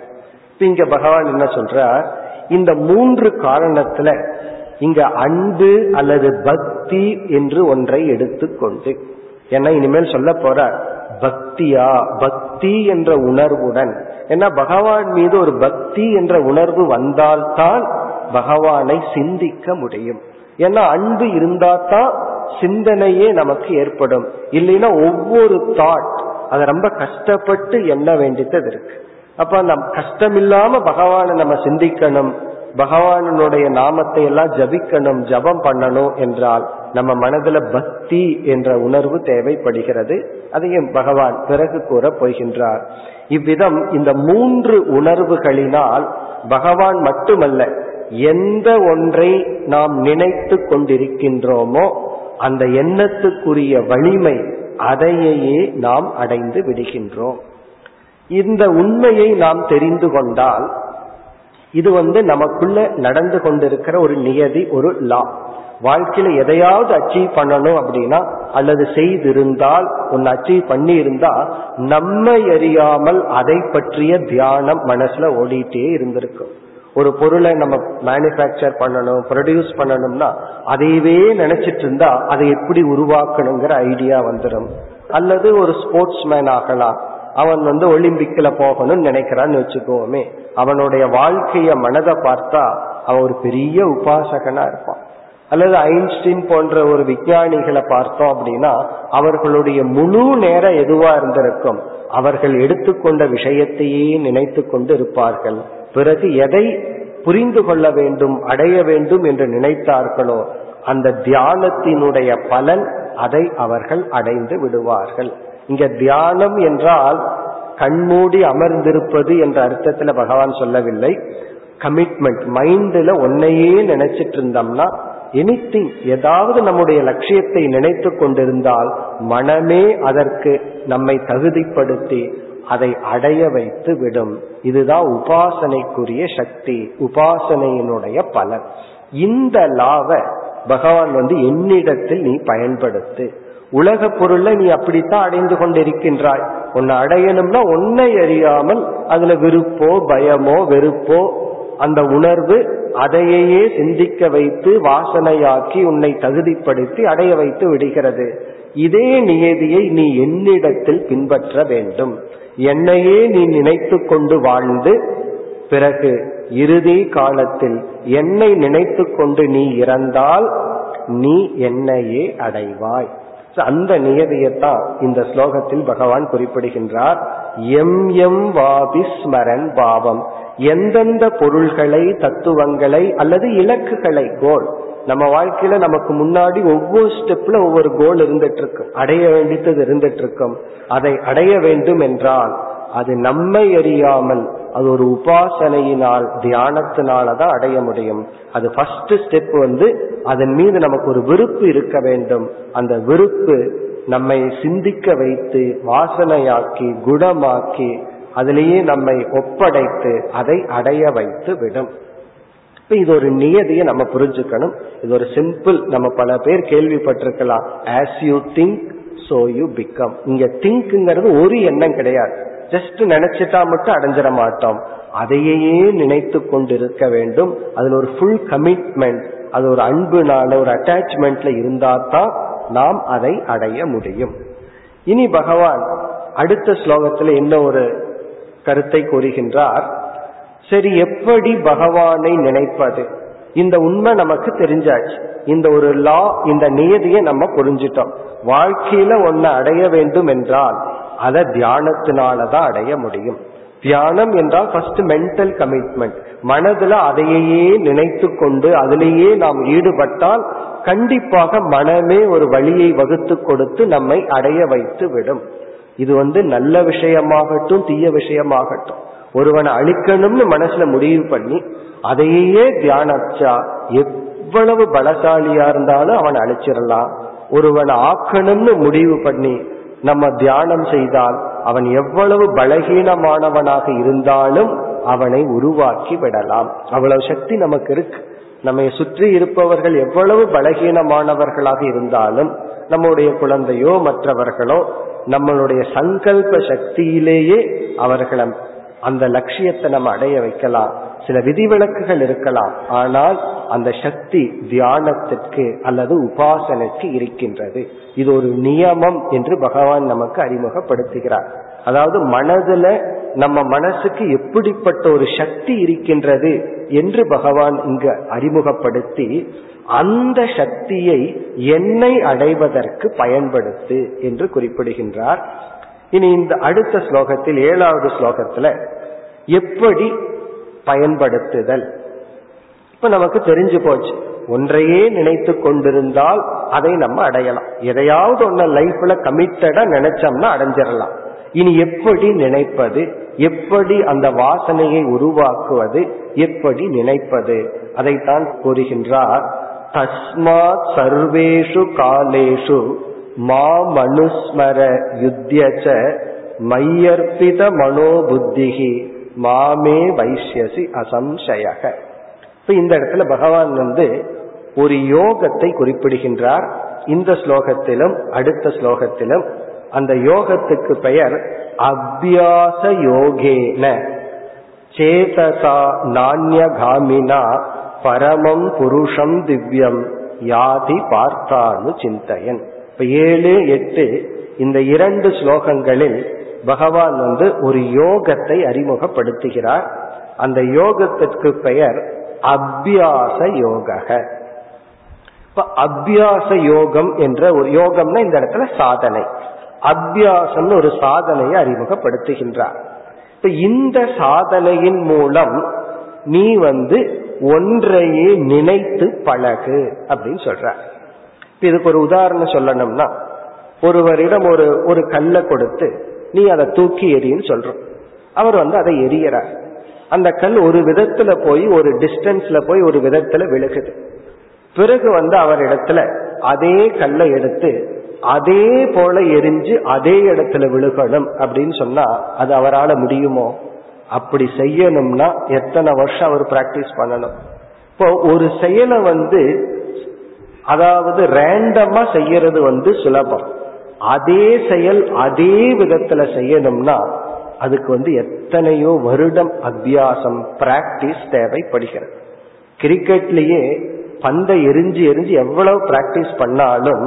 இப்ப இங்க பகவான் என்ன சொல்றார்? இந்த மூன்று காரணத்துல இங்க அன்பு அல்லது பக்தி என்று ஒன்றை எடுத்துக்கொண்டு. ஏன்னா இனிமேல் சொல்ல போற பக்தியா பக்தி என்ற உணர்வுடன். ஏன்னா பகவான் மீது ஒரு பக்தி என்ற உணர்வு வந்தால்தான் பகவானை சிந்திக்க முடியும். ஏன்னா அன்பு இருந்தால்தான் சிந்தனையே நமக்கு ஏற்படும். இல்லைன்னா ஒவ்வொரு தாட் அதை ரொம்ப கஷ்டப்பட்டு எண்ண வேண்டியது இருக்கு. அப்ப நம் கஷ்டம் இல்லாம பகவானை நம்ம சிந்திக்கணும். பகவானுடைய நாமத்தை எல்லாம் ஜபிக்கணும் ஜபம் பண்ணணும் என்றால் நம்ம மனதுல பக்தி என்ற உணர்வு தேவைப்படுகிறது. அதையும் பகவான் பிறகு கூற போகின்றார். இவ்விதம் இந்த மூன்று உணர்வுகளினால் பகவான் மட்டுமல்ல எந்த ஒன்றை நாம் நினைத்து கொண்டிருக்கின்றோமோ அந்த எண்ணத்துக்குரிய வலிமை அதையே நாம் அடைந்து விடுகின்றோம். இந்த உண்மையை நாம் தெரிந்து கொண்டால் இது வந்து நமக்குள்ள நடந்து கொண்டிருக்கிற ஒரு நியதி ஒரு லா. வாழ்க்கையில எதையாவது அச்சீவ் பண்ணணும் அப்படின்னா அல்லது செய்திருந்தால் ஒன்னு அச்சீவ் பண்ணி இருந்தா நம்மை அறியாமல் அதை பற்றிய தியானம் மனசுல ஓடிட்டே இருந்திருக்கும். ஒரு பொருளை நம்ம மேனுபேக்சர் பண்ணணும் ப்ரொடியூஸ் பண்ணணும்னா அதையவே நினைச்சிட்டு இருந்தா அதை எப்படி உருவாக்கணுங்கிற ஐடியா வந்துடும் அல்லது ஒரு ஸ்போர்ட்ஸ் மேன் ஆகலாம். அவன் வந்து ஒலிம்பிக்ல போகணும்னு நினைக்கிறான்னு வச்சுக்கோமே. அவனுடைய வாழ்க்கைய மனதை பார்த்தா அவன் ஒரு பெரிய உபாசகனா இருப்பான். அல்லது ஐன்ஸ்டீன் போன்ற ஒரு விஞ்ஞானிகளை பார்த்தோம் அப்படின்னா அவர்களுடைய முழு நேரம் எதுவா இருந்திருக்கும்? அவர்கள் எடுத்துக்கொண்ட விஷயத்தையே நினைத்து கொண்டு இருப்பார்கள் பிறகு எதை புரிந்து கொள்ள வேண்டும் அடைய வேண்டும் என்று நினைத்தார்களோ அந்த தியானத்தினுடைய பலன் அதை அவர்கள் அடைந்து விடுவார்கள். இங்க தியானம் என்றால் கண்மூடி அமர்ந்திருப்பது என்ற அர்த்தத்துல பகவான் சொல்லவில்லை. கமிட்மெண்ட் மைண்ட்ல ஒன்னையே நினைச்சிட்டு இருந்தோம்னா எனிதிங் ஏதாவது நம்முடைய லட்சியத்தை நினைத்து கொண்டிருந்தால் மனமே அதற்கு நம்மை தகுதிப்படுத்தி அதை அடைய வைத்து விடும். இதுதான் உபாசனைக்குரிய சக்தி உபாசனையினுடைய பலன். இந்த லாவ பகவான் வந்து என்னிடத்தில் நீ பயன்படுத்து. உலக பொருளை நீ அப்படித்தான் அடைந்து கொண்டிருக்கின்றாய். உன்னை அடையணும்னா உன்னை அறியாமல் அதுல விருப்போ பயமோ வெறுப்போ அந்த உணர்வு அதையே சிந்திக்க வைத்து வாசனையாக்கி உன்னை தகுதிப்படுத்தி அடைய வைத்து விடுகிறது. இதே நியதியை நீ என்னிடத்தில் பின்பற்ற வேண்டும். என்னையே நீ நினைத்து கொண்டு வாழ்ந்து பிறகு இறுதி காலத்தில் என்னை நினைத்து கொண்டு நீ இறந்தால் நீ என்னையே அடைவாய். அந்த நியதியைத்தான் இந்த ஸ்லோகத்தில் பகவான் குறிப்பிடுகின்றார். எம் எம் வாபி ஸ்மரன் பாவம். எந்தெந்த பொருள்களை தத்துவங்களை அல்லது இலக்குகளை கோல் நம்ம வாழ்க்கையில நமக்கு முன்னாடி ஒவ்வொரு ஸ்டெப்ல ஒவ்வொரு கோல் இருந்துட்டு இருக்கும் அடைய வேண்டியது இருந்துட்டு இருக்கும் அதை அடைய வேண்டும் என்றால் அது நம்மை அறியாமல் அது ஒரு உபாசனையினால் தியானத்தினால தான் அடைய முடியும். அது ஃபர்ஸ்ட் ஸ்டெப் வந்து அதன் மீது நமக்கு ஒரு விருப்பு இருக்க வேண்டும். அந்த விருப்பு நம்மை சிந்திக்க வைத்து வாசனையாக்கி குணமாக்கி அதிலேயே நம்மை ஒப்படைத்து அதை அடைய வைத்து விடும். இப்ப இது ஒரு நியதியை நம்ம புரிஞ்சுக்கணும். இது ஒரு சிம்பிள் நம்ம பல பேர் கேள்விப்பட்டிருக்கலாம். As you think so you become இங்க திங்க்ங்கிறது ஒரு எண்ணம் கிடையாது. ஜஸ்ட் நினைச்சிட்டா மட்டும் அடைஞ்சிட மாட்டோம். அதையே நினைத்து கொண்டு இருக்க வேண்டும். அதுல ஒரு ஃபுல் கமிட்மெண்ட் அது ஒரு அன்புனால ஒரு அட்டாச்மெண்ட்ல இருந்தா தான் நாம் அதை அடைய முடியும். இனி பகவான் அடுத்த ஸ்லோகத்துல என்ன ஒரு கருத்தை கூறுகின்றார். சரி எப்படி பகவானை நினைப்பது? இந்த உண்மை நமக்கு தெரிஞ்சாச்சு. இந்த ஒரு லா இந்த நியதியை நம்ம புரிஞ்சிட்டோம். வாழ்க்கையில ஒன்ன அடைய வேண்டும் என்றால் அதை தியானத்தினாலதான் அடைய முடியும். தியானம் என்றால் ஃபர்ஸ்ட் மென்டல் கமிட்மெண்ட் மனதுல அதையே நினைத்து கொண்டு அதிலேயே நாம் ஈடுபட்டால் கண்டிப்பாக மனமே ஒரு வழியை வகுத்து கொடுத்து நம்மை அடைய வைத்து விடும் இது வந்து நல்ல விஷயமாகட்டும் தீய விஷயமாகட்டும். ஒருவனை அழிக்கணும்னு மனசுல முடிவு பண்ணி அதையே தியானிச்சா எவ்வளவு பலசாலியா இருந்தாலும் அவன் அழிச்சிடலாம். ஒருவனை ஆக்கணும்னு முடிவு பண்ணி நம்ம தியானம் செய்தால் அவன் எவ்வளவு பலகீனமானவனாக இருந்தாலும் அவனை உருவாக்கி விடலாம். அவ்வளவு சக்தி நமக்கு இருக்கு. நம்மை சுற்றி இருப்பவர்கள் எவ்வளவு பலகீனமானவர்களாக இருந்தாலும் நம்முடைய குழந்தையோ மற்றவர்களோ நம்மளுடைய சங்கல்ப சக்தியிலேயே அவர்களை அந்த லட்சியத்தை நம்ம அடைய வைக்கலாம். சில விதிவிலக்குகள் இருக்கலாம். ஆனால் அந்த சக்தி தியானத்திற்கு அல்லது உபாசனைக்கு இருக்கின்றது. இது ஒரு நியமம் என்று பகவான் நமக்கு அறிமுகப்படுத்துகிறார். அதாவது மனதுல நம்ம மனசுக்கு எப்படிப்பட்ட ஒரு சக்தி இருக்கின்றது என்று பகவான் இங்கு அறிமுகப்படுத்தி அந்த சக்தியை என்னை அடைவதற்கு பயன்படுத்து என்று குறிப்பிடுகின்றார். இனி இந்த அடுத்த ஸ்லோகத்தில் ஏழாவது ஸ்லோகத்துல எப்படி பயன்படுத்துதல்? இப்ப நமக்கு தெரிஞ்சு போச்சு. ஒன்றையே நினைத்து கொண்டிருந்தால் அதை நம்ம அடையலாம். எதையாவது ஒன்ன லைஃப்ல கமிட்டடா நினைச்சோம்னா அடைஞ்சிடலாம். இனி எப்படி நினைப்பது? எப்படி அந்த வாசனையை உருவாக்குவது? எப்படி நினைப்பது? அதைத்தான் கூறுகின்றார். தஸ்மாத் சர்வேஷு காலேஷு மாமனுஸ்மர யுத்தியச்ச மையர்ப்பித மனோபுத்திகி மாமே வைஷ்யசி அசம்சயக இப்ப இந்த இடத்துல பகவான் வந்து ஒரு யோகத்தை குறிப்பிடுகின்றார். இந்த ஸ்லோகத்திலும் அடுத்த ஸ்லோகத்திலும் அந்த யோகத்துக்கு பெயர் அபியாச யோகேன. சேதசா நானியகாமினா பரமம் புருஷம் திவ்யம் யாதி பார்த்தானு சிந்தையன். இப்ப ஏழு எட்டு இந்த இரண்டு ஸ்லோகங்களில் பகவான் வந்து ஒரு யோகத்தை அறிமுகப்படுத்துகிறார். அந்த யோகத்திற்கு பெயர் அபியாச யோக இப்ப அபியாச யோகம் என்ற ஒரு யோகம்னா இந்த இடத்துல சாதனை. அபியாசம்னு ஒரு சாதனையை அறிமுகப்படுத்துகின்றார். இப்ப இந்த சாதனையின் மூலம் நீ வந்து ஒன்றையே நினைத்து பழகு அப்படின்னு சொல்ற இதுக்கு ஒரு உதாரணம் சொல்லணும்னா ஒருவரிடம் ஒரு ஒரு கல்லை கொடுத்து நீ அதை தூக்கி எறின்னு சொல்ற அவர் வந்து அதை எரியறார் அந்த கல் ஒரு விதத்துல போய் ஒரு டிஸ்டன்ஸ்ல போய் ஒரு விதத்துல விழுகுது. பிறகு வந்து அவர் இடத்துல அதே கல்லை எடுத்து அதே போல எரிஞ்சு அதே இடத்துல விழுகணும் அப்படின்னு சொன்னா அது அவரால் முடியுமோ? அப்படி செய்யணும்னா எத்தனை வருஷம் அவர் பிராக்டிஸ் பண்ணணும். இப்போ ஒரு செயலை வந்து அதாவது ரேண்டமா செய்யறது வந்து சுலபம். அதே செயல் அதே விதத்துல செய்யணும்னா அதுக்கு வந்து எத்தனையோ வருடம் அத்தியாசம் பிராக்டிஸ் தேவைப்படுகிறது. கிரிக்கெட்லயே பந்தை எரிஞ்சு எரிஞ்சு எவ்வளவு பிராக்டிஸ் பண்ணாலும்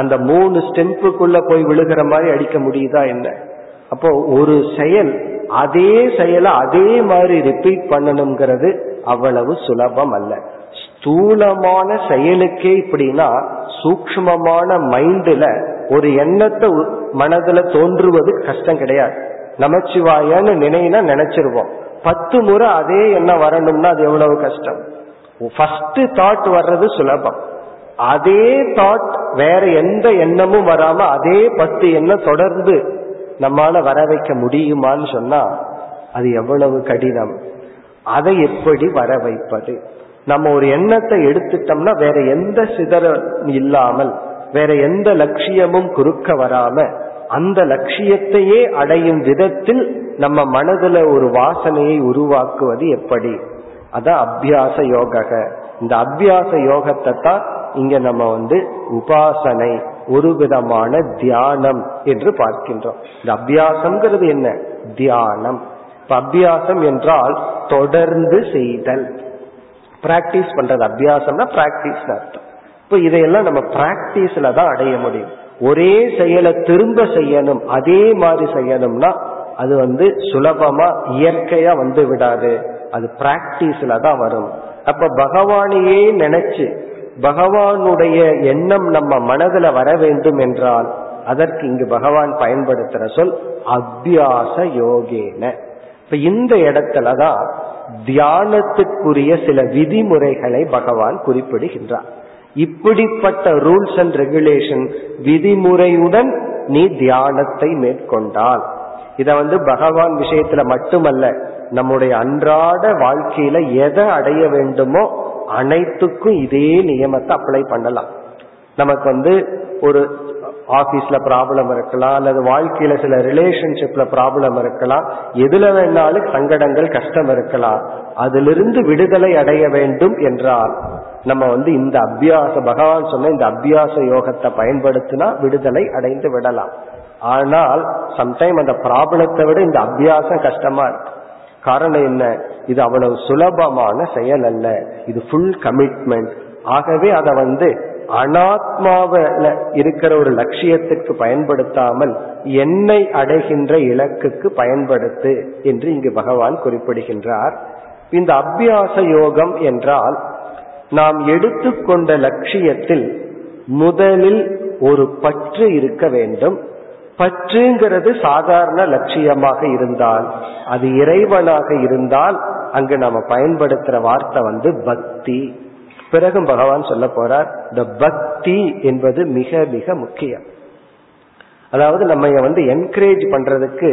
அந்த மூணு ஸ்டெம்புக்குள்ள போய் விழுகிற மாதிரி அடிக்க முடியுதா என்ன? அப்போ ஒரு செயல் அதே செயலை அதே மாதிரி ரிப்பீட் பண்ணணுங்கிறது அவ்வளவு சுலபம் அல்ல. ஸ்தூலமான செயலுக்கே இப்படின்னா சூக்மமான மைண்ட்ல ஒரு எண்ணத்தை மனதுல தோன்றுவது கஷ்டம் கிடையாது. நமச்சிவாயன்னு நினைனா நினைச்சிருவோம். பத்து முறை அதே எண்ணம் வரணும்னா அது எவ்வளவு கஷ்டம்? ஃபர்ஸ்ட் தாட் வர்றது சுலபம். அதே தாட் வேற எந்த எண்ணமும் வராம அதே பத்து எண்ணம் தொடர்ந்து நம்மால வர வைக்க முடியுமான்னு சொன்னா அது எவ்வளவு கடினம். அதை எப்படி வர வைப்பது? நம்ம ஒரு எண்ணத்தை எடுத்துட்டோம்னா வேற எந்த சிதறம் இல்லாமல் வேற எந்த லட்சியமும் குறுக்க வராம அந்த லட்சியத்தையே அடையும் விதத்தில் நம்ம மனதுல ஒரு வாசனையை உருவாக்குவது எப்படி? அதான் அபியாச யோக இந்த அபியாச யோகத்தை தான் இங்க நம்ம வந்து உபாசனை ஒரு விதமான தியானம் என்று பார்க்கின்றோம். இந்த அபியாசம்ங்கிறது என்ன? தியானம். இப்ப அபியாசம் என்றால் தொடர்ந்து செய்தல். பிராக்டிஸ் பண்றது. அபியாசம்னா பிராக்டிஸ் அர்த்தம். இப்ப இதையெல்லாம் நம்ம பிராக்டிஸ்ல தான் அடைய முடியும். ஒரே செயலை திரும்ப செய்யணும். அதே மாதிரி செய்யணும்னா அது வந்து சுலபமா இயற்கையா வந்து விடாது. அது பிராக்டிஸ்ல தான் வரும். அப்ப பகவானையே நினைச்சு பகவானுடைய எண்ணம் நம்ம மனதுல வர வேண்டும் என்றால் அதற்கு இங்கு பகவான் பயன்படுத்துற சொல் அத்தியாச யோகேன. இப்ப இந்த இடத்துலதான் தியானத்துக்குரிய சில விதிமுறைகளை பகவான் குறிப்பிடுகின்றார். இப்படிப்பட்ட ரூல்ஸ் அண்ட் ரெகுலேஷன் விதிமுறையுடன் நீ தியானத்தை மேற்கொண்டால். இத வந்து பகவான் விஷயத்துல மட்டுமல்ல நம்முடைய அன்றாட வாழ்க்கையில எதை அடைய வேண்டுமோ அனைத்துக்கும் இதே நியமத்தை அப்ளை பண்ணலாம். நமக்கு வந்து ஒரு ஆபீஸ்ல ப்ராப்ளம் இருக்கலாம் அல்லது வாழ்க்கையில சில ரிலேஷன்ஷிப்ல ப்ராப்ளம் இருக்கலாம் எதுல வேணாலும் சங்கடங்கள் கஷ்டம் இருக்கலாம் அதிலிருந்து விடுதலை அடைய வேண்டும் என்றால் நம்ம வந்து இந்த அபியாச பகவான் சொன்ன இந்த அபியாச யோகத்தை பயன்படுத்தினா விடுதலை அடைந்து விடலாம். ஆனால் சம்டைம் அந்த ப்ராப்ளத்தை விட இந்த அபியாசம் கஷ்டமா இருக்கு. காரணம் என்ன? இது அவ்வளவு சுலபமான செயல் அல்ல. இது ஃபுல் கமிட்மெண்ட் ஆகவே அதை வந்து அனாத்மாவில இருக்கிற ஒரு லட்சியத்துக்கு பயன்படுத்தாமல் என்னை அடைகின்ற இலக்குக்கு பயன்படுத்து என்று இங்கு பகவான் குறிப்பிடுகின்றார். இந்த அபியாச யோகம் என்றால் நாம் எடுத்துக்கொண்ட லட்சியத்தில் முதலில் ஒரு பற்று இருக்க வேண்டும். பற்றுங்கிறது சாதாரண லட்சியமாக இருந்தால் அது இறைவனாக இருந்தால் அங்கு நாம பயன்படுத்துற வார்த்தை வந்து பக்தி. பிறகு பகவான் சொல்ல போறார் இந்த பக்தி என்பது மிக மிக முக்கியம். அதாவது நம்ம வந்து என்கரேஜ் பண்றதுக்கு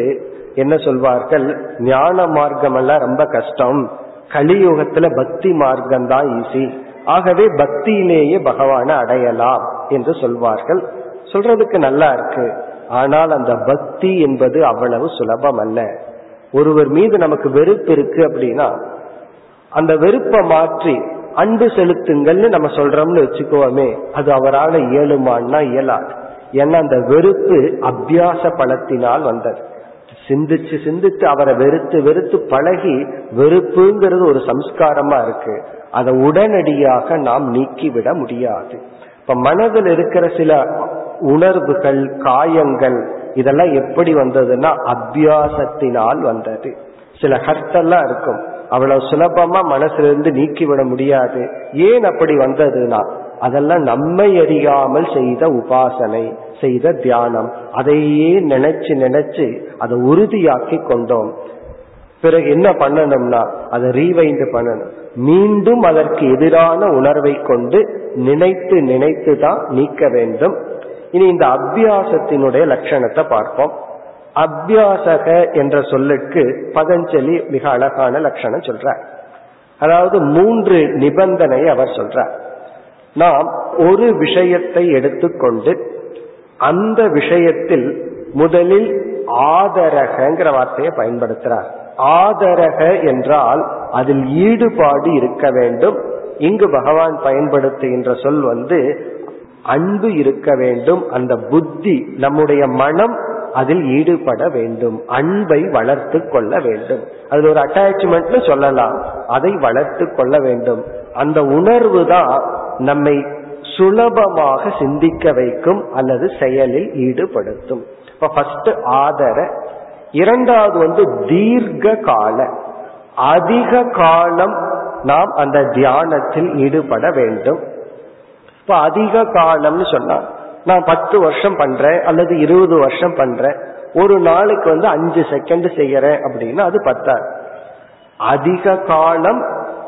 என்ன சொல்வார்கள் ஞான மார்க்கம் எல்லாம் ரொம்ப கஷ்டம். கலியுகத்துல பக்தி மார்க்கம் தான் ஈஸி ஆகவே பக்தியிலேயே பகவானை அடையலாம் என்று சொல்வார்கள். சொல்றதுக்கு நல்லா இருக்கு. ஆனால் அந்த பக்தி என்பது அவ்வளவு சுலபம் அல்ல ஒருவர் மீது நமக்கு வெறுப்பு இருக்கு அப்படின்னா அந்த வெறுப்பை மாற்றி அன்பு செலுத்துங்கள்னு நம்ம சொல்றோம்னு வச்சுக்கோமே அது அவரால் இயலுமான்னா இயலாது. ஏன்னா அந்த வெறுப்பு அபியாச பலத்தினால் வந்தது. சிந்திச்சு சிந்திச்சு அவரை வெறுத்து வெறுத்து பழகி வெறுப்புங்கிறது ஒரு சம்ஸ்காரமா இருக்கு. அதை உடனடியாக நாம் நீக்கிவிட முடியாது. இப்ப மனதில் இருக்கிற சில உணர்வுகள் காயங்கள் இதெல்லாம் எப்படி வந்ததுன்னா அபியாசத்தினால் வந்தது. சில ஹர்த்தெல்லாம் இருக்கும். அவ்வளவு சுலபமா மனசுல இருந்து நீக்கிவிட முடியாது. ஏன் அப்படி வந்ததுன்னா அதெல்லாம் நம்மை அறியாமல் செய்த உபாசனை செய்த தியானம். அதையே நினைச்சு நினைச்சு அதை உறுதியாக்கி கொண்டோம். பிறகு என்ன பண்ணணும்னா அதை ரீவைண்ட் பண்ணணும். மீண்டும் அதற்கு எதிரான உணர்வை கொண்டு நினைத்து நினைத்து தான் நீக்க வேண்டும். இனி இந்த அபியாசத்தினுடைய லட்சணத்தை பார்ப்போம். அபியாசக என்ற சொல்லுக்கு பதஞ்சலி மிக அழகான லட்சணம் சொல்றார். அதாவது மூன்று நிபந்தனை அவர் சொல்றார். நாம் ஒரு விஷயத்தை எடுத்துக்கொண்டு அந்த விஷயத்தில் முதலில் ஆதரகங்கிற வார்த்தையை பயன்படுத்துறார். ஆதரக என்றால் அதில் ஈடுபாடு இருக்க வேண்டும். இங்கு பகவான் பயன்படுத்துகின்ற சொல் வந்து அன்பு இருக்க வேண்டும். அந்த புத்தி நம்முடைய மனம் அதில் ஈடுபட வேண்டும். அன்பை வளர்த்து கொள்ள வேண்டும். அதில் ஒரு அட்டாச்மெண்ட்னு சொல்லலாம். அதை வளர்த்து கொள்ள வேண்டும். அந்த உணர்வு தான் நம்மை சுலபமாக சிந்திக்க வைக்கும் அல்லது செயலில் ஈடுபடுத்தும். இப்ப ஃபர்ஸ்ட் ஆதர இரண்டாவது வந்து தீர்க்க கால. அதிக காலம் நாம் அந்த தியானத்தில் ஈடுபட வேண்டும். இப்ப அதிக காலம்னு சொன்னா நான் பத்து வருஷம் பண்றேன் அல்லது இருபது வருஷம் பண்றேன். ஒரு நாளுக்கு வந்து அஞ்சு செகண்ட் செய்யறேன் அப்படின்னா அது பத்தாது. அதிக காலம்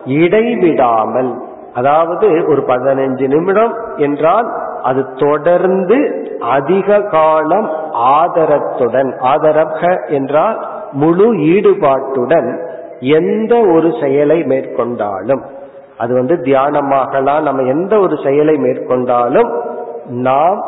இடைவிடாமல் அதாவது ஒரு பதினஞ்சு நிமிடம் என்றால் அது தொடர்ந்து அதிக காலம் ஆதரத்துடன் ஆதரக என்றால் முழு ஈடுபாட்டுடன் எந்த ஒரு செயலை மேற்கொண்டாலும் அது வந்து தியானமாகலாம். நம்ம எந்த ஒரு செயலை மேற்கொண்டாலும் நாம்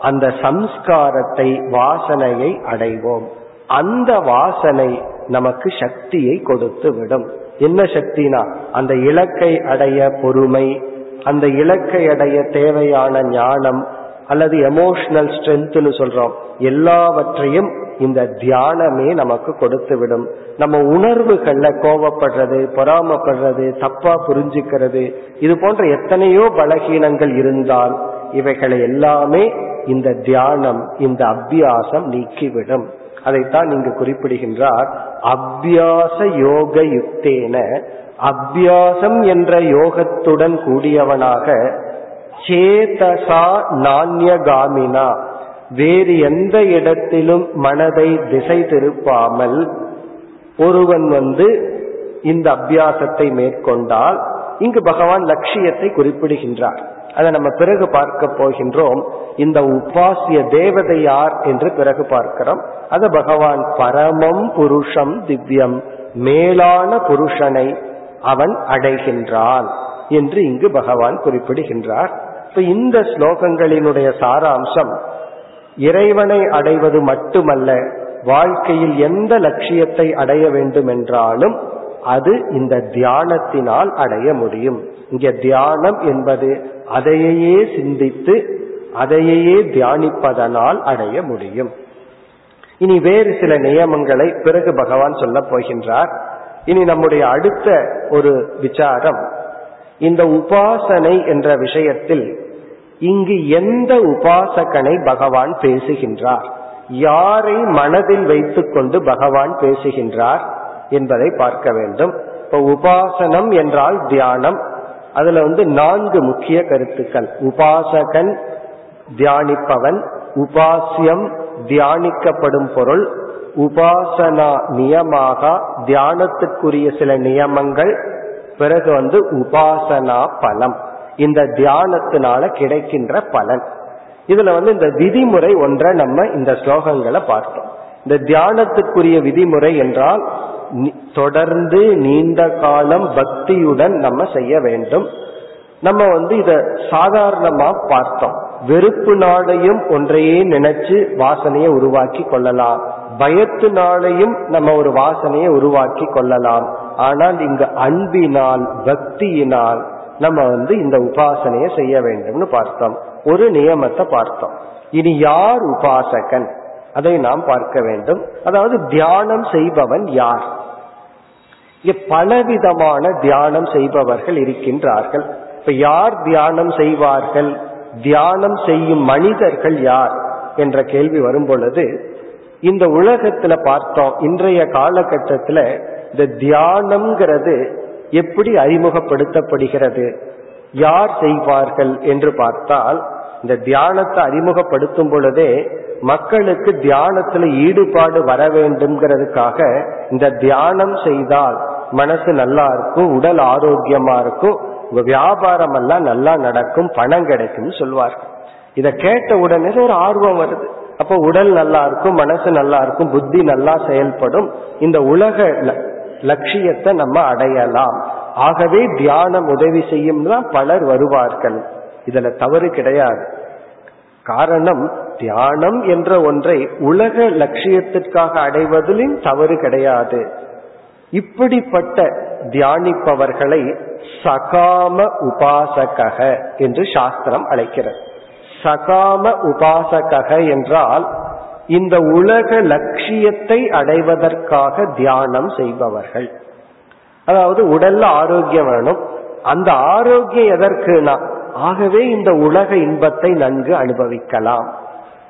அந்த சம்ஸ்காரத்தை வாசனையை அடைவோம். அந்த வாசனை நமக்கு சக்தியை கொடுத்து விடும் என்ன சக்தினா? அந்த இலக்கை அடைய பொறுமை அந்த இலக்கை அடைய தேவையான ஞானம் அல்லது எமோஷனல் ஸ்ட்ரென்த்னு சொல்றோம். எல்லாவற்றையும் இந்த தியானமே நமக்கு கொடுத்து விடும் நம்ம உணர்வுகள்ல கோவப்படுறது பொறாமப்படுறது தப்பா புரிஞ்சுக்கிறது இது போன்ற எத்தனையோ பலகீனங்கள் இருந்தால் இவைகளை எல்லாமே இந்த தியானம் இந்த அபியாசம் நீக்கிவிடும். அதைத்தான் இங்கு குறிப்பிடுகின்றார் அபியாச யோக யுக்தேன அபியாசம் என்ற யோகத்துடன் கூடியவனாக சேதசா நான்யகாமினா. வேறு எந்த இடத்திலும் மனதை திசை திருப்பாமல் ஒருவன் வந்து இந்த அபியாசத்தை மேற்கொண்டால் இங்கு பகவான் லட்சியத்தை குறிப்பிடுகின்றார். அதை நம்ம பிறகு பார்க்க போகின்றோம். இந்த உபாசிய தேவதை யார் என்று பிறகு பார்க்கிறோம். அது பகவான் பரமம் புருஷம் திவ்யம். மேலான புருஷனை அவன் அடைகின்றான் என்று இங்கு பகவான் குறிப்பிடுகின்றார். இப்ப இந்த ஸ்லோகங்களினுடைய சாராம்சம் இறைவனை அடைவது மட்டுமல்ல வாழ்க்கையில் எந்த லட்சியத்தை அடைய வேண்டும் என்றாலும் அது இந்த தியானத்தினால் அடைய முடியும். இங்க தியானம் என்பது அதையே சிந்தித்து அதையே தியானிப்பதனால் அடைய முடியும். இனி வேறு சில நியமங்களை பிறகு பகவான் சொல்ல போகின்றார். இனி நம்முடைய அடுத்த ஒரு விசாரம் இந்த உபாசனை என்ற விஷயத்தில் இங்கு எந்த உபாசகனை பகவான் பேசுகின்றார்? யாரை மனதில் வைத்துக்கொண்டு பகவான் பேசுகின்றார் என்பதை பார்க்க வேண்டும். இப்ப உபாசனம் என்றால் தியானம். அதுல வந்து நான்கு முக்கிய கருத்துக்கள். உபாசகன் தியானிப்பவன் உபாசியம் தியானிக்கப்படும் பொருள் உபாசனா நியமாக தியானத்துக்குரிய சில நியமங்கள் பிறகு வந்து உபாசனா பலம். இந்த தியானத்தினால கிடைக்கின்ற பலன். இதுல வந்து இந்த விதிமுறை ஒன்றை நம்ம இந்த ஸ்லோகங்களை பார்த்தோம். இந்த தியானத்துக்குரிய விதிமுறை என்றால் தொடர்ந்து நீண்ட காலம் பக்தியுடன் நம்ம செய்ய வேண்டும். நம்ம வந்து இத சாதாரணமா பார்த்தோம். வெறுப்புனாலையும் ஒன்றையே நினைச்சு வாசனையை உருவாக்கி கொள்ளலாம். பயத்தினாலையும் நம்ம ஒரு வாசனையை உருவாக்கி கொள்ளலாம். ஆனால் இங்கு அன்பினால் பக்தியினால் நம்ம வந்து இந்த உபாசனையை செய்ய வேண்டும்னு பார்த்தோம். ஒரு நியமத்தை பார்த்தோம். இனி யார் உபாசகன்? அதை நாம் பார்க்க வேண்டும். அதாவது தியானம் செய்பவன் யார்? பலவிதமான தியானம் செய்பவர்கள் இருக்கின்றார்கள். இப்ப யார் தியானம் செய்வார்கள்? தியானம் செய்யும் மனிதர்கள் யார்? என்ற கேள்வி வரும் பொழுது இந்த உலகத்துல பார்த்தோம் இன்றைய காலகட்டத்துல இந்த தியானம்ங்கிறது எப்படி அறிமுகப்படுத்தப்படுகிறது? யார் செய்வார்கள் என்று பார்த்தால் இந்த தியானத்தை அறிமுகப்படுத்தும் பொழுதே மக்களுக்கு தியானத்துல ஈடுபாடு வர வேண்டும்ங்கிறதுக்காக இந்த தியானம் செய்தால் மனசு நல்லா இருக்கும் உடல் ஆரோக்கியமா இருக்கும் உங்க வியாபாரம் எல்லாம் நல்லா நடக்கும் பணம் கிடைக்கும் சொல்வார்கள். இத கேட்ட உடனே ஒரு ஆர்வம் வருது. அப்போ உடல் நல்லா இருக்கும் மனசு நல்லா இருக்கும் புத்தி நல்லா செயல்படும். இந்த உலக லட்சியத்தை நம்ம அடையலாம். ஆகவே தியானம் உதவி செய்யும் தான் பலர் வருவார்கள். இதுல தவறு கிடையாது. காரணம் தியானம் என்ற ஒன்றை உலக லட்சியத்திற்காக அடைவதிலும் தவறு கிடையாது. இப்படிப்பட்ட தியானிப்பவர்களை சகாம உபாசக என்று சாஸ்திரம் அழைக்கிறது. சகாம உபாசக என்றால் இந்த உலக லட்சியத்தை அடைவதற்காக தியானம் செய்பவர்கள். அதாவது உடல்ல ஆரோக்கியம் வேணும். அந்த ஆரோக்கியம் எதற்குனா ஆகவே இந்த உலக இன்பத்தை நன்கு அனுபவிக்கலாம்.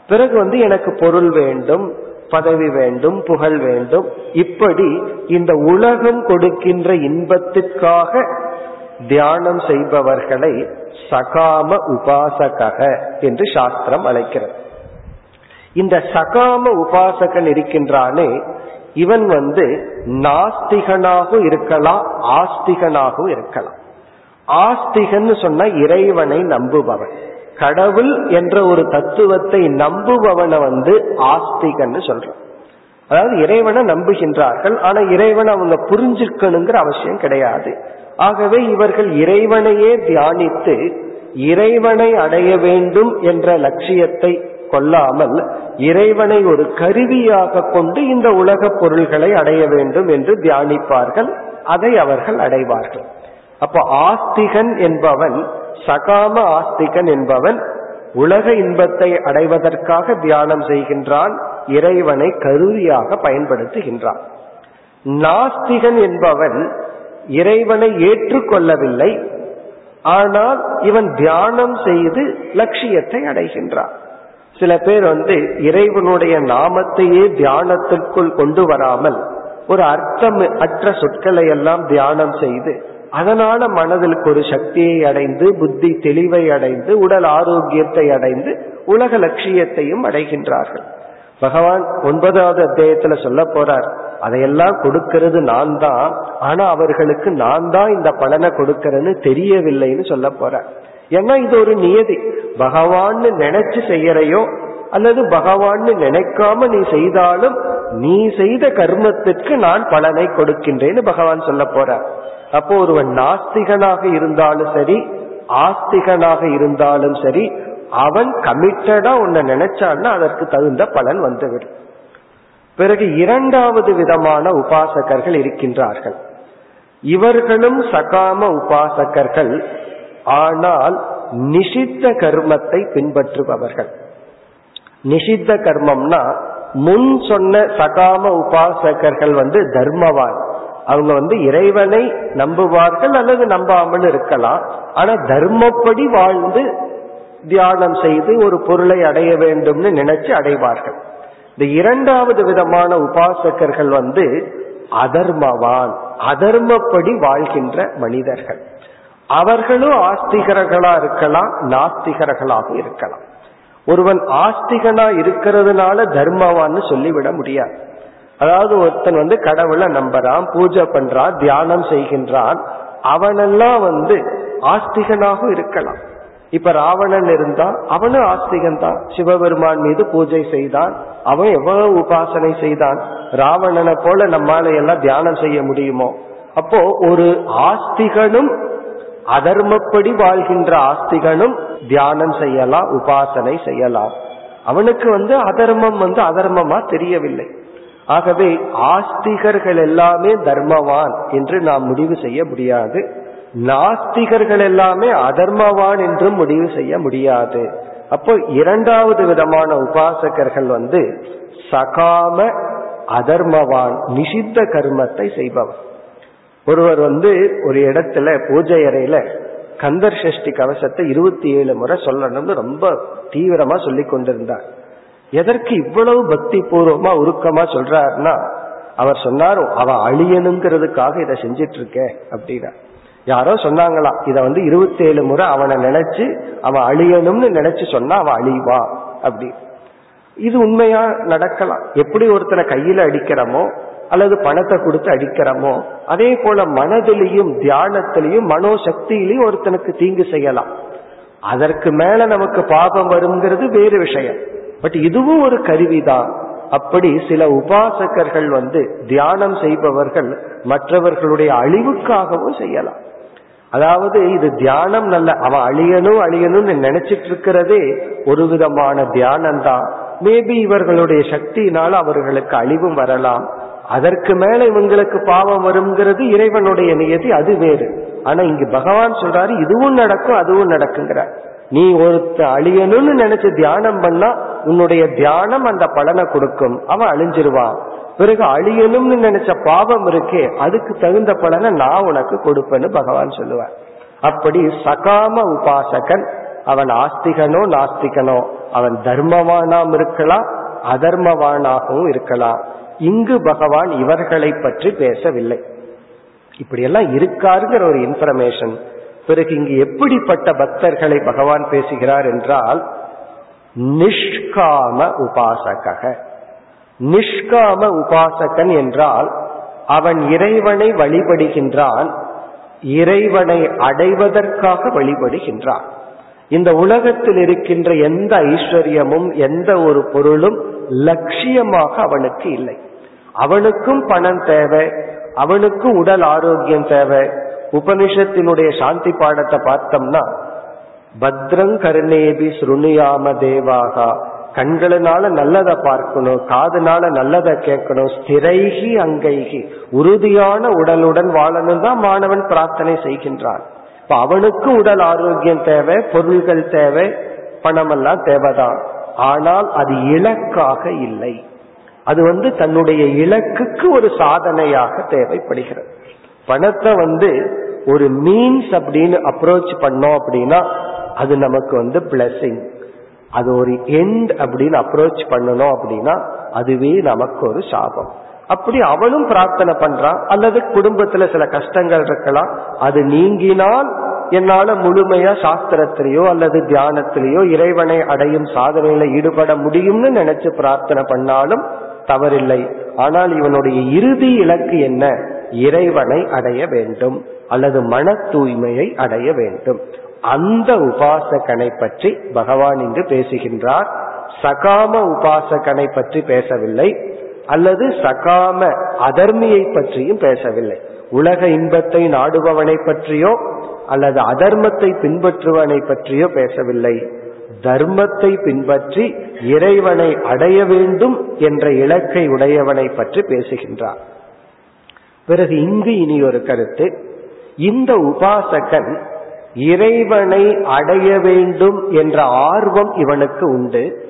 பிறகு வந்து எனக்கு பொருள் வேண்டும் பதவி வேண்டும் புகழ் வேண்டும். இப்படி இந்த உலகம் கொடுக்கின்ற இன்பத்திற்காக தியானம் செய்பவர்களை சகாம உபாசக என்று சாஸ்திரம் அழைக்கிறது. இந்த சகாம உபாசகன் இருக்கின்றானே இவன் வந்து நாஸ்திகனாகவும் இருக்கலாம் ஆஸ்திகனாகவும் இருக்கலாம். ஆஸ்திகன்னு சொன்னா இறைவனை நம்புபவன். கடவுள் என்ற ஒரு தத்துவத்தை நம்புபவனை வந்து ஆஸ்திகன்னு சொல்றான் அதாவது இறைவனை நம்புகின்றார்கள் ஆனா இறைவனை அவங்க புரிஞ்சுக்கணுங்கிற அவசியம் கிடையாது. ஆகவே இவர்கள் இறைவனையே தியானித்து இறைவனை அடைய வேண்டும் என்ற லட்சியத்தை கொள்ளாமல் இறைவனை ஒரு கருவியாக கொண்டு இந்த உலக பொருள்களை அடைய வேண்டும் என்று தியானிப்பார்கள். அதை அவர்கள் அடைவார்கள். அப்போ ஆஸ்திகன் என்பவன் சகாம ஆஸ்திகன் என்பவன் உலக இன்பத்தை அடைவதற்காக தியானம் செய்கின்றான் இறைவனை கருவியாக பயன்படுத்துகின்றான். நாஸ்திகன் என்பவன் இறைவனை ஏற்றுக்கொள்ளவில்லை ஆனால் இவன் தியானம் செய்து லட்சியத்தை அடைகின்றான். சில பேர் வந்து இறைவனுடைய நாமத்தையே தியானத்திற்குள் கொண்டு வராமல் ஒரு அர்த்தம் அற்ற சொற்களை எல்லாம் தியானம் செய்து அதனால மனதிற்கு ஒரு சக்தியை அடைந்து புத்தி தெளிவை அடைந்து உடல் ஆரோக்கியத்தை அடைந்து உலக லட்சியத்தையும் அடைகின்றார்கள். பகவான் ஒன்பதாவது அத்தியாயத்துல சொல்ல போறார் அதையெல்லாம் கொடுக்கிறது நான் தான் ஆனா அவர்களுக்கு நான் தான் இந்த பலனை கொடுக்கறேன்னு தெரியவில்லைன்னு சொல்ல போறார். ஏன்னா இது ஒரு நியதி. பகவான்னு நினைச்சு செய்யறையோ அல்லது பகவான்னு நினைக்காம நீ செய்தாலும் நீ செய்த கர்மத்திற்கு நான் பலனை கொடுக்கின்றேன்னு பகவான் சொல்ல போற அப்போ ஒருவன் நாஸ்திகனாக இருந்தாலும் சரி ஆஸ்திகனாக இருந்தாலும் சரி அவன் கமிட்டடா உன்னை நினைச்சான்னா அதற்கு தகுந்த பலன் வந்துவிடும். பிறகு இரண்டாவது விதமான உபாசகர்கள் இருக்கின்றார்கள். இவர்களும் சகாம உபாசகர்கள். ஆனால் நிஷித்த கர்மத்தை பின்பற்றுபவர்கள். நிஷித்த கர்மம்னா முன் சொன்ன சகாம உபாசகர்கள் வந்து தர்மவான். அவங்க வந்து இறைவனை நம்புவார்கள் அல்லது நம்பாமல் இருக்கலாம். ஆனா தர்மப்படி வாழ்ந்து தியானம் செய்து ஒரு பொருளை அடைய வேண்டும்னு நினைச்சு அடைவார்கள். இந்த இரண்டாவது விதமான உபாசகர்கள் வந்து அதர்மவான் அதர்மப்படி வாழ்கின்ற மனிதர்கள். அவர்களும் ஆஸ்திகர்களா இருக்கலாம் நாஸ்திகர்களாக இருக்கலாம். ஒருவன் ஆஸ்திகனா இருக்கிறதுனால தர்மவான்னு சொல்லிவிட முடியாது. அதாவது ஒருத்தன் வந்து கடவுளை நம்புறான் பூஜை பண்றான் தியானம் செய்கின்றான் அவனெல்லாம் வந்து ஆஸ்திகனாக இருக்கலாம். இப்ப ராவணன் இருந்தா அவனும் ஆஸ்திகன் தான் சிவபெருமான் மீது பூஜை செய்தான் அவன் எவ்வளவு உபாசனை செய்தான். ராவணனை போல நம்மால எல்லாம் தியானம் செய்ய முடியுமோ? அப்போ ஒரு ஆஸ்திகனும் அதர்மப்படி வாழ்கின்ற ஆஸ்திகனும் தியானம் செய்யலாம் உபாசனை செய்யலாம். அவனுக்கு வந்து அதர்மம் வந்து அதர்மமா தெரியவில்லை. ஆகவே ஆஸ்திகர்கள் எல்லாமே தர்மவான் என்று நாம் முடிவு செய்ய முடியாது. நாஸ்திகர்கள் எல்லாமே அதர்மவான் என்றும் முடிவு செய்ய முடியாது. அப்போ இரண்டாவது விதமான உபாசகர்கள் வந்து சகாம அதர்மவான் நிஷித்த கர்மத்தை செய்பவன் ஒருவர் வந்து ஒரு இடத்துல பூஜை அறையில கந்தர் சஷ்டி கவசத்தை இருபத்தி ஏழு முறை சொல்லணும்னு ரொம்ப தீவிரமா சொல்லி கொண்டிருந்தார். எதற்கு இவ்வளவு பக்தி பூர்வமா உருக்கமா சொல்றாருன்னா அவர் சொன்னார் அவ அழியணுங்கிறதுக்காக இதை செஞ்சிட்டு இருக்க அப்படின்னா. யாரோ சொன்னாங்களாம் இத வந்து இருபத்தி ஏழு முறை அவனை நினைச்சு அவன் அழியணும்னு நினைச்சு சொன்னா அவன் அழிவா அப்படி இது உண்மையா நடக்கலாம்? எப்படி ஒருத்தனை கையில அடிக்கிறோமோ அல்லது பணத்தை கொடுத்து அடிக்கிறோமோ அதே போல மனதிலையும் தியானத்திலையும் மனோசக்தியிலையும் ஒருத்தனுக்கு தீங்கு செய்யலாம். அதற்கு மேல நமக்கு பாபம் வருங்கிறது வேறு விஷயம். பட் இதுவும் ஒரு கருவிதான். அப்படி சில உபாசகர்கள் வந்து தியானம் செய்பவர்கள் மற்றவர்களுடைய அழிவுக்காகவும் செய்யலாம். அதாவது இது தியானம் நல்ல அவன் அழியணும் அழியணும்னு நினைச்சிட்டு இருக்கிறதே ஒரு விதமான தியானம் தான் மேபி இவர்களுடைய சக்தியினால் அவர்களுக்கு அழிவும் வரலாம். அதற்கு மேல இவங்களுக்கு பாவம் வருங்கிறது இறைவனுடைய நியதி அது வேறு. ஆனா இங்கு பகவான் சொல்றாரு இதுவும் நடக்கும் அதுவும் நடக்குங்கிறார். நீ ஒருத்த அழியணும்னு நினைச்சு தியானம் பண்ணா உன்னுடைய தியானம் அந்த பலனை கொடுக்கும். அவன் அழிஞ்சிருவான். பிறகு அழியணும்னு நினைச்ச பாவம் இருக்கே அதுக்கு தகுந்த பலனை நான் உனக்கு கொடுப்பேன்னு பகவான் சொல்லுவார். அப்படி சகாம உபாசகன் அவன் ஆஸ்திகனோ நாஸ்திகனோ அவன் தர்மவானாம் இருக்கலாம் அதர்மவானாகவும் இருக்கலாம். இங்கு பகவான் இவர்களை பற்றி பேசவில்லை. இப்படியெல்லாம் இருக்காருங்கிற ஒரு இன்ஃபர்மேஷன் பிறகு இங்கு எப்படிப்பட்ட பக்தர்களை பகவான் பேசுகிறார் என்றால் நிஷ்காம உபாசக நிஷ்காம உபாசகன் என்றால் அவன் இறைவனை வழிபடுகின்றான் இறைவனை அடைவதற்காக வழிபடுகின்றான். இந்த உலகத்தில் இருக்கின்ற எந்த ஐஸ்வர்யமும் எந்த ஒரு பொருளும் லட்சியமாக அவனுக்கு இல்லை. அவனுக்கும் பணம் தேவை அவனுக்கும் உடல் ஆரோக்கியம் தேவை. உபனிஷத்தினுடைய சாந்தி பாடத்தை பார்த்தோம்னா பத்ரங் கருணேபி ஸ்ருணியாம தேவாகா. கண்களினால நல்லதை பார்க்கணும் காதுனால நல்லதை கேட்கணும் ஸ்திரைகி அங்கைகி. உறுதியான உடலுடன் வாழணும் தான் மாணவன் பிரார்த்தனை செய்கின்றான். இப்ப அவனுக்கு உடல் ஆரோக்கியம் தேவை பொருள்கள் தேவை பணமெல்லாம் தேவைதான். ஆனால் அது இலக்காக இல்லை. அது வந்து தன்னுடைய இலக்குக்கு ஒரு சாதனையாக தேவைப்படுகிறது. பணத்தை வந்து ஒரு மீன்ஸ் அப்படின்னு அப்ரோச் பண்ணோம் அப்படின்னா அது நமக்கு வந்து பிளஸிங் அது ஒரு எண்ட் அப்படின்னு அப்ரோச் பண்ணணும் அப்படின்னா அதுவே நமக்கு ஒரு சாபம். அப்படி அவனும் பிரார்த்தனை பண்றான் அல்லது குடும்பத்துல சில கஷ்டங்கள் இருக்கலாம் அது நீங்கினால் என்னால முழுமையா சாஸ்திரத்திலேயோ அல்லது தியானத்திலேயோ இறைவனை அடையும் சாதனையில ஈடுபட முடியும்னு நினைச்சு பிரார்த்தனை பண்ணாலும் தவறில்லை. ஆனால் இவனுடைய இறுதி இலக்கு என்ன? இறைவனை அடைய வேண்டும் அல்லது மன தூய்மையை அடைய வேண்டும். அந்த உபாசகனை பற்றி பகவான் இங்கு பேசுகின்றார். சகாம உபாசகனை பற்றி பேசவில்லை அல்லது சகாம அதர்மியை பற்றியும் பேசவில்லை. உலக இன்பத்தை நாடுபவனை பற்றியோ அல்லது அதர்மத்தை பின்பற்றுவனை பற்றியோ பேசவில்லை. தர்மத்தை பின்பற்றி இறைவனை அடைய வேண்டும் என்ற இலக்கை உடையவனை பற்றி பேசுகின்றார். பிறகு இங்கு இனி ஒரு கருத்து. இந்த உபாசகன் இறைவனை அடைய வேண்டும் என்ற ஆர்வம் இவனுக்கு உண்டு.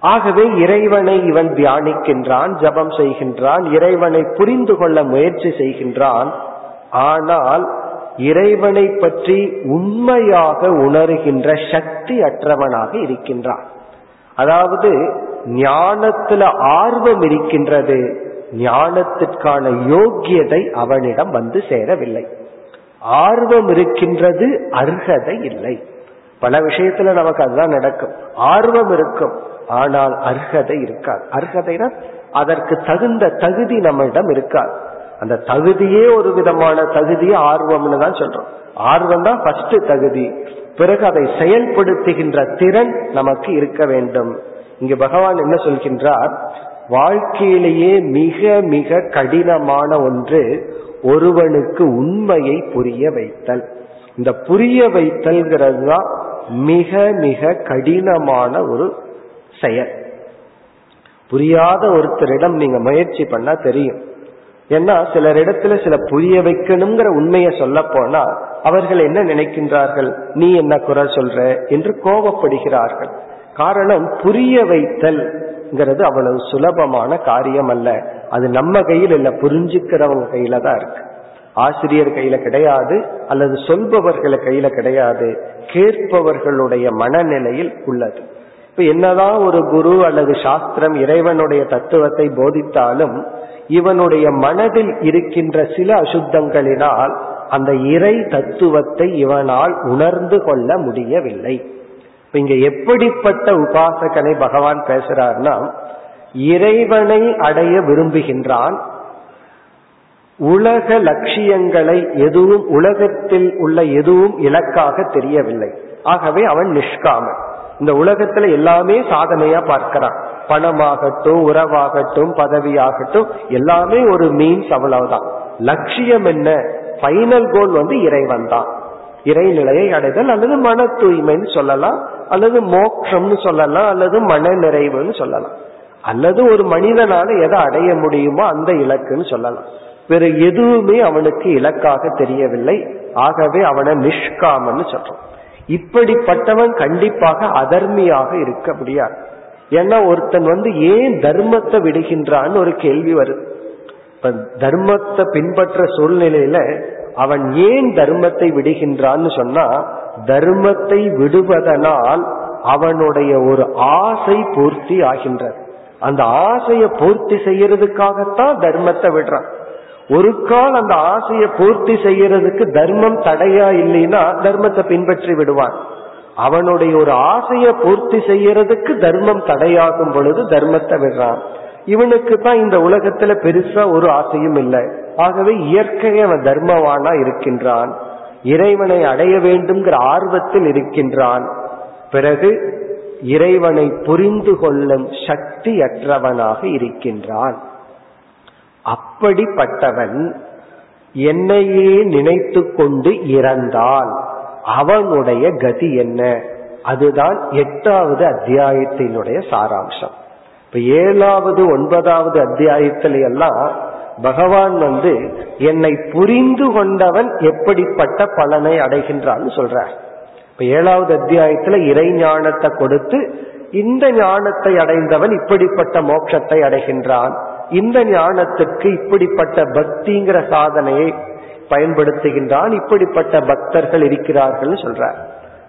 ஆகவே இறைவனை இவன் தியானிக்கின்றான் ஜபம் செய்கின்றான் இறைவனை புரிந்து கொள்ள முயற்சி செய்கின்றான். ஆனால் இறைவனை பற்றி உண்மையாக உணர்கின்ற சக்தி அற்றவனாக இருக்கின்றான். அதாவது ஞானத்துல ஆர்வம் இருக்கின்றது ஞானத்திற்கான யோக்கியதை அவனிடம் வந்து சேரவில்லை. ஆர்வம் இருக்கின்றது அர்ஹதை இல்லை. பல விஷயத்துல நமக்கு அதுதான் நடக்கும். ஆர்வம் இருக்கும் ஆனால் அர்ஹதை இருக்காது. அர்ஹதைனா அதற்கு தகுந்த தகுதி நம்மிடம் இருக்காது. அந்த தகுதியே ஒரு விதமான தகுதி ஆர்வம்னு தான் சொல்றோம். ஆர்வம் தான் ஃபர்ஸ்ட் தகுதி. பிறகு அதை செயல்படுத்துகின்ற திறன் நமக்கு இருக்க வேண்டும். இங்கு பகவான் என்ன சொல்கின்றார்? வாழ்க்கையிலேயே மிக மிக கடினமான ஒன்று ஒருவனுக்கு உண்மையை புரிய வைத்தல். இந்த புரிய வைத்தல்கிறது தான் மிக மிக கடினமான ஒரு செயல். புரியாத ஒருத்தரிடம் நீங்க முயற்சி பண்ணா தெரியும். ஏன்னா சிலர் இடத்துல சில புரிய வைக்கணுங்கிற உண்மையை சொல்ல போனா அவர்கள் என்ன நினைக்கின்றார்கள்? நீ என்ன குறை சொல்ற? என்று கோபப்படுகிறார்கள். காரணம் புரிய வைத்தல்ங்கிறது அவ்வளவு சுலபமான காரியம் அல்ல அது நம்ம கையில் இல்ல புரிஞ்சுக்கிறவங்க கையில தான் இருக்கு. ஆசிரியர் கையில கிடையாது அல்லது சொல்பவர்கள் கையில கிடையாது. கேட்பவர்களுடைய மனநிலையில் உள்ளது. இப்ப என்னதான் ஒரு குரு அல்லது சாஸ்திரம் இறைவனுடைய தத்துவத்தை போதித்தாலும் இவனுடைய மனதில் இருக்கின்ற சில அசுத்தங்களினால் அந்த இறை தத்துவத்தை இவனால் உணர்ந்து கொள்ள முடியவில்லை. இங்க எப்படிப்பட்ட உபாசகனை பகவான் பேசுறார்னா இறைவனை அடைய விரும்புகின்றான். உலக லட்சியங்களை எதுவும் உலகத்தில் உள்ள எதுவும் இலக்காக தெரியவில்லை. ஆகவே அவன் நிஷ்காமன். இந்த உலகத்துல எல்லாமே சாதனையா பார்க்கிறான். பணமாகட்டும் உறவாகட்டும் பதவியாகட்டும் எல்லாமே ஒரு மீன்ஸ் அவ்வளவுதான். லட்சியம் என்ன? ஃபைனல் கோல் வந்து இறைவன் தான். இறைநிலையை அடைதல் அல்லது மன தூய்மைன்னு சொல்லலாம் அல்லது மோக்ஷம்னு சொல்லலாம் அல்லது மன நிறைவுன்னு சொல்லலாம். அல்லது ஒரு மனிதனால எதை அடைய முடியுமோ அந்த இலக்குன்னு சொல்லலாம். வேற எதுவுமே அவனுக்கு இலக்காக தெரியவில்லை. ஆகவே அவனை நிஷ்காமன்னு சொல்றோம். இப்படிப்பட்டவன் கண்டிப்பாக அதர்மியாக இருக்க முடியாது. ஏன்னா ஒருத்தன் வந்து ஏன் தர்மத்தை விடுகின்றான்னு ஒரு கேள்வி வருது. இப்ப தர்மத்தை பின்பற்ற சூழ்நிலையில அவன் ஏன் தர்மத்தை விடுகின்றான்னு சொன்னா தர்மத்தை விடுவதனால் அவனுடைய ஒரு ஆசை பூர்த்தி ஆகின்றது. அந்த ஆசையை பூர்த்தி செய்யறதுக்காகத்தான் தர்மத்தை விடுறான். ஒரு கால் அந்த ஆசையை பூர்த்தி செய்யறதுக்கு தர்மம் தடையா இல்லைன்னா தர்மத்தை பின்பற்றி விடுவான். அவனுடைய ஒரு ஆசையை பூர்த்தி செய்யறதுக்கு தர்மம் தடையாகும் பொழுது தர்மத்தை விடுறான். இவனுக்கு தான் இந்த உலகத்துல பெருசா ஒரு ஆசையும் இல்லை. ஆகவே இயற்கையை அவன் தர்மவானா இருக்கின்றான். இறைவனை அடைய வேண்டும்ங்கிற ஆர்வத்தில் இருக்கின்றான். பிறகு இறைவனை புரிந்து கொள்ளும் சக்தியற்றவனாக இருக்கின்றான். அப்படிப்பட்டவன் என்னையே நினைத்து கொண்டு இறந்தால் அவனுடைய கதி என்ன? அதுதான் எட்டாவது அத்தியாயத்தினுடைய சாராம்சம். இப்ப ஏழாவது ஒன்பதாவது அத்தியாயத்தில எல்லாம் பகவான் வந்து என்னை புரிந்து கொண்டவன் எப்படிப்பட்ட பலனை அடைகின்றான்னு சொல்றார். இப்ப ஏழாவது அத்தியாயத்துல இறை ஞானத்தை கொடுத்து இந்த ஞானத்தை அடைந்தவன் இப்படிப்பட்ட மோட்சத்தை அடைகின்றான். இந்த ஞானத்துக்கு இப்படிப்பட்ட பக்திங்கிற சாதனையை பயன்படுத்துகின்றான் இப்படிப்பட்ட பக்தர்கள் இருக்கிறார்கள் சொல்றார்.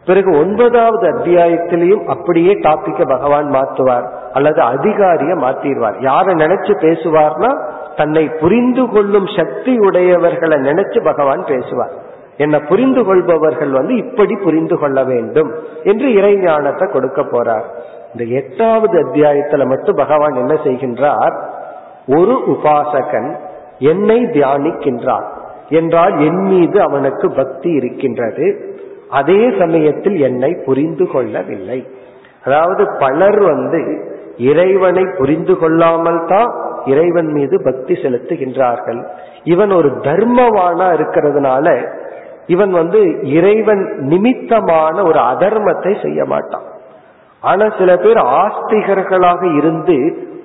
பிறகு ஒன்பதாவது அத்தியாயத்திலையும் அப்படியே டாபிக்க பகவான் மாத்துவார் அல்லது அதிகாரிய மாத்திடுவார். யாரை நினைச்சு பேசுவார்னா தன்னை புரிந்து கொள்ளும் சக்தி உடையவர்களை நினைச்சு பகவான் பேசுவார். என்ன புரிந்து கொள்பவர்கள் வந்து இப்படி புரிந்து கொள்ள வேண்டும் என்று இறை ஞானத்தை கொடுக்க போறார். இந்த எட்டாவது அத்தியாயத்துல மட்டும் பகவான் என்ன செய்கின்றார் ஒரு உபாசகன் என்னை தியானிக்கின்றான் என்றால் என் மீது அவனுக்கு பக்தி இருக்கின்றது. அதே சமயத்தில் என்னை புரிந்து கொள்ளவில்லை. அதாவது பலர் வந்து இறைவனை புரிந்து கொள்ளாமல் தான் இறைவன் மீது பக்தி செலுத்துகின்றார்கள். இவன் ஒரு தர்மவானா இருக்கிறதுனால இவன் வந்து இறைவன் நிமித்தமான ஒரு அதர்மத்தை செய்ய மாட்டான். ஆனா சில பேர் ஆஸ்திகர்களாக இருந்து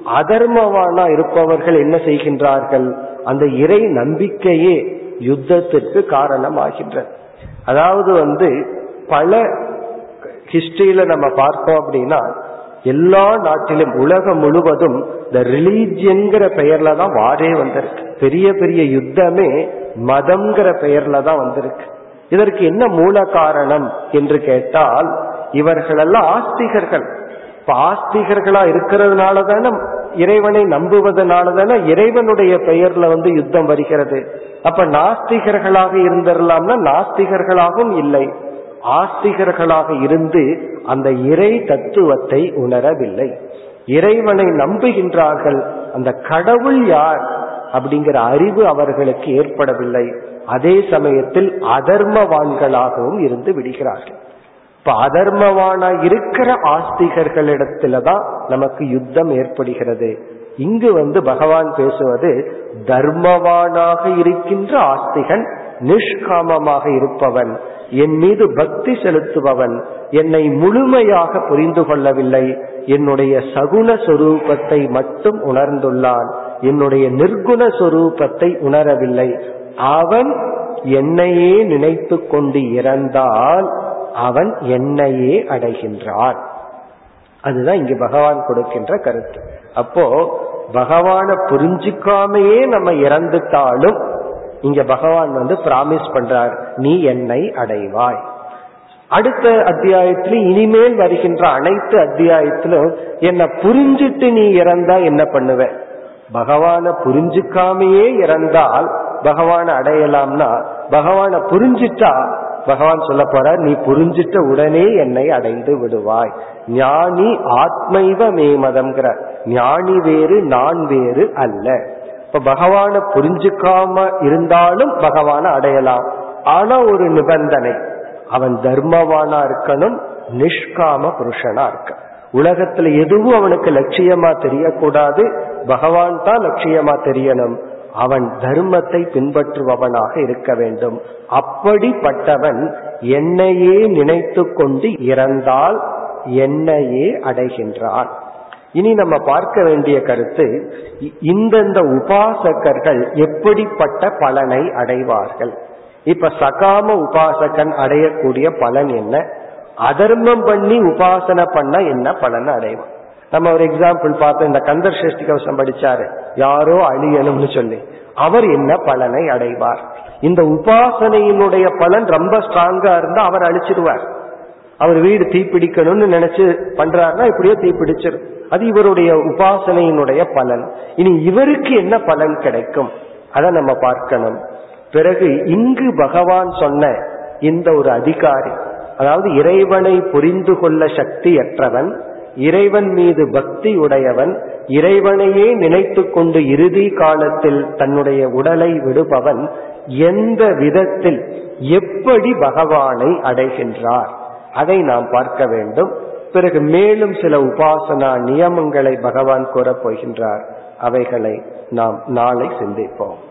அதர்மவானா இருப்பவர்கள் என்ன செய்கின்றார்கள்? அந்த இறை நம்பிக்கையே யுத்தத்திற்கு காரணமாகின்றது அதாவது வந்து பல ஹிஸ்டரியில நம்ம பார்த்தோம் அப்படின்னா எல்லா நாட்டிலும் உலகம் முழுவதும் இந்த ரிலீஜியன்கிற பெயர்ல தான் வாரே வந்திருக்கு. பெரிய பெரிய யுத்தமே மதம்ங்கிற பெயர்ல தான் வந்திருக்கு. இதற்கு என்ன மூல காரணம் என்று கேட்டால் இவர்களெல்லாம் ஆஸ்திகர்கள். இப்ப ஆஸ்திகர்களா இருக்கிறதுனால தானே இறைவனை நம்புவதனால தானே இறைவனுடைய பெயர்ல வந்து யுத்தம் வருகிறது. அப்ப நாஸ்திகர்களாக இருந்திரலாம்னா நாஸ்திகர்களாகவும் இல்லை. ஆஸ்திகர்களாக இருந்து அந்த இறை தத்துவத்தை உணரவில்லை. இறைவனை நம்புகின்றார்கள். அந்த கடவுள் யார் அப்படிங்கிற அறிவு அவர்களுக்கு ஏற்படவில்லை. அதே சமயத்தில் அதர்மவான்களாகவும் இருந்து விடுகிறார்கள். இப்ப அதர்மவானா இருக்கிற ஆஸ்திகர்களிடத்துலதான் நமக்கு யுத்தம் ஏற்படுகிறது. இங்கு வந்து பகவான் பேசுவது தர்மவானாக இருக்கின்ற ஆஸ்திகன் நிஷ்காமமாக இருப்பவன் என் மீது பக்தி செலுத்துபவன் என்னை முழுமையாக புரிந்து கொள்ளவில்லை என்னுடைய சகுண சொரூபத்தை மட்டும் உணர்ந்துள்ளான் என்னுடைய நிர்குண சொரூபத்தை உணரவில்லை. அவன் என்னையே நினைத்து கொண்டு இறந்தால் அவன் என்னையே அடைகின்றான். அதுதான் இங்கு பகவான் கொடுக்கின்ற கருத்து. அப்போ பகவான புரிஞ்சுக்காமையே நம்ம இறந்துட்டாலும் இங்க பகவான் வந்து பிராமிஸ் பண்றார் நீ என்னை அடைவாய். அடுத்த அத்தியாயத்திலும் இனிமேல் வருகின்ற அனைத்து அத்தியாயத்திலும் என்ன புரிஞ்சிட்டு நீ இறந்தா என்ன பண்ணுவ? பகவான புரிஞ்சுக்காமையே இறந்தால் பகவான அடையலாம்னா பகவான புரிஞ்சிட்டா பகவான் சொல்ல போறார் நீ புரிஞ்சிட்ட உடனே என்னை அடைந்து விடுவாய். ஞானி ஆத்மைவ மேமதம்ங்கிற ஞானி வேறு நான் வேறு அல்ல. இப்ப பகவான புரிஞ்சுக்காம இருந்தாலும் பகவான அடையலாம். ஆனா ஒரு நிபந்தனை அவன் தர்மவானா இருக்கணும் நிஷ்காம புருஷனா இருக்க. உலகத்துல எதுவும் அவனுக்கு லட்சியமா தெரியக்கூடாது பகவான் தான் லட்சியமா தெரியணும். அவன் தர்மத்தை பின்பற்றுபவனாக இருக்க வேண்டும். அப்படிப்பட்டவன் என்னையே நினைத்து கொண்டு இறந்தால் என்னையே அடைகின்றான். இனி நம்ம பார்க்க வேண்டிய கருத்து இந்தந்த உபாசகர்கள் எப்படிப்பட்ட பலனை அடைவார்கள்? இப்ப சகாம உபாசகன் அடையக்கூடிய பலன் என்ன? அதர்மம் பண்ணி உபாசனை பண்ண என்ன பலன் அடைவான்? நம்ம ஒரு எக்ஸாம்பிள் பார்த்தோம். இந்த கந்தர் சேஷ்டி கவசம் படிச்சாரு யாரோ அழியணும்னு சொல்லி. அவர் என்ன பலனை அடைவார்? இந்த உபாசனையினுடைய பலன் ரொம்ப ஸ்ட்ராங்கா இருந்தா அவர் அழிச்சிடுவார். அவர் வீடு தீப்பிடிக்கணும்னு நினைச்சு பண்றாருன்னா இப்படியோ தீப்பிடிச்சிடும் அது இவருடைய உபாசனையினுடைய பலன். இனி இவருக்கு என்ன பலன் கிடைக்கும்? அதை நம்ம பார்க்கணும். பிறகு இங்கு பகவான் சொன்ன இந்த ஒரு அதிகாரி அதாவது இறைவனை புரிந்து கொள்ள சக்தியற்றவன் இறைவன் மீது பக்தி உடையவன் இறைவனையே நினைத்து கொண்டு இறுதி காலத்தில் தன்னுடைய உடலை விடுபவன் எந்த விதத்தில் எப்படி பகவானை அடைகின்றார்? அதை நாம் பார்க்க வேண்டும். பிறகு மேலும் சில உபாசனா நியமங்களை பகவான் கூறப் போகின்றார். அவைகளை நாம் நாளை சிந்திப்போம்.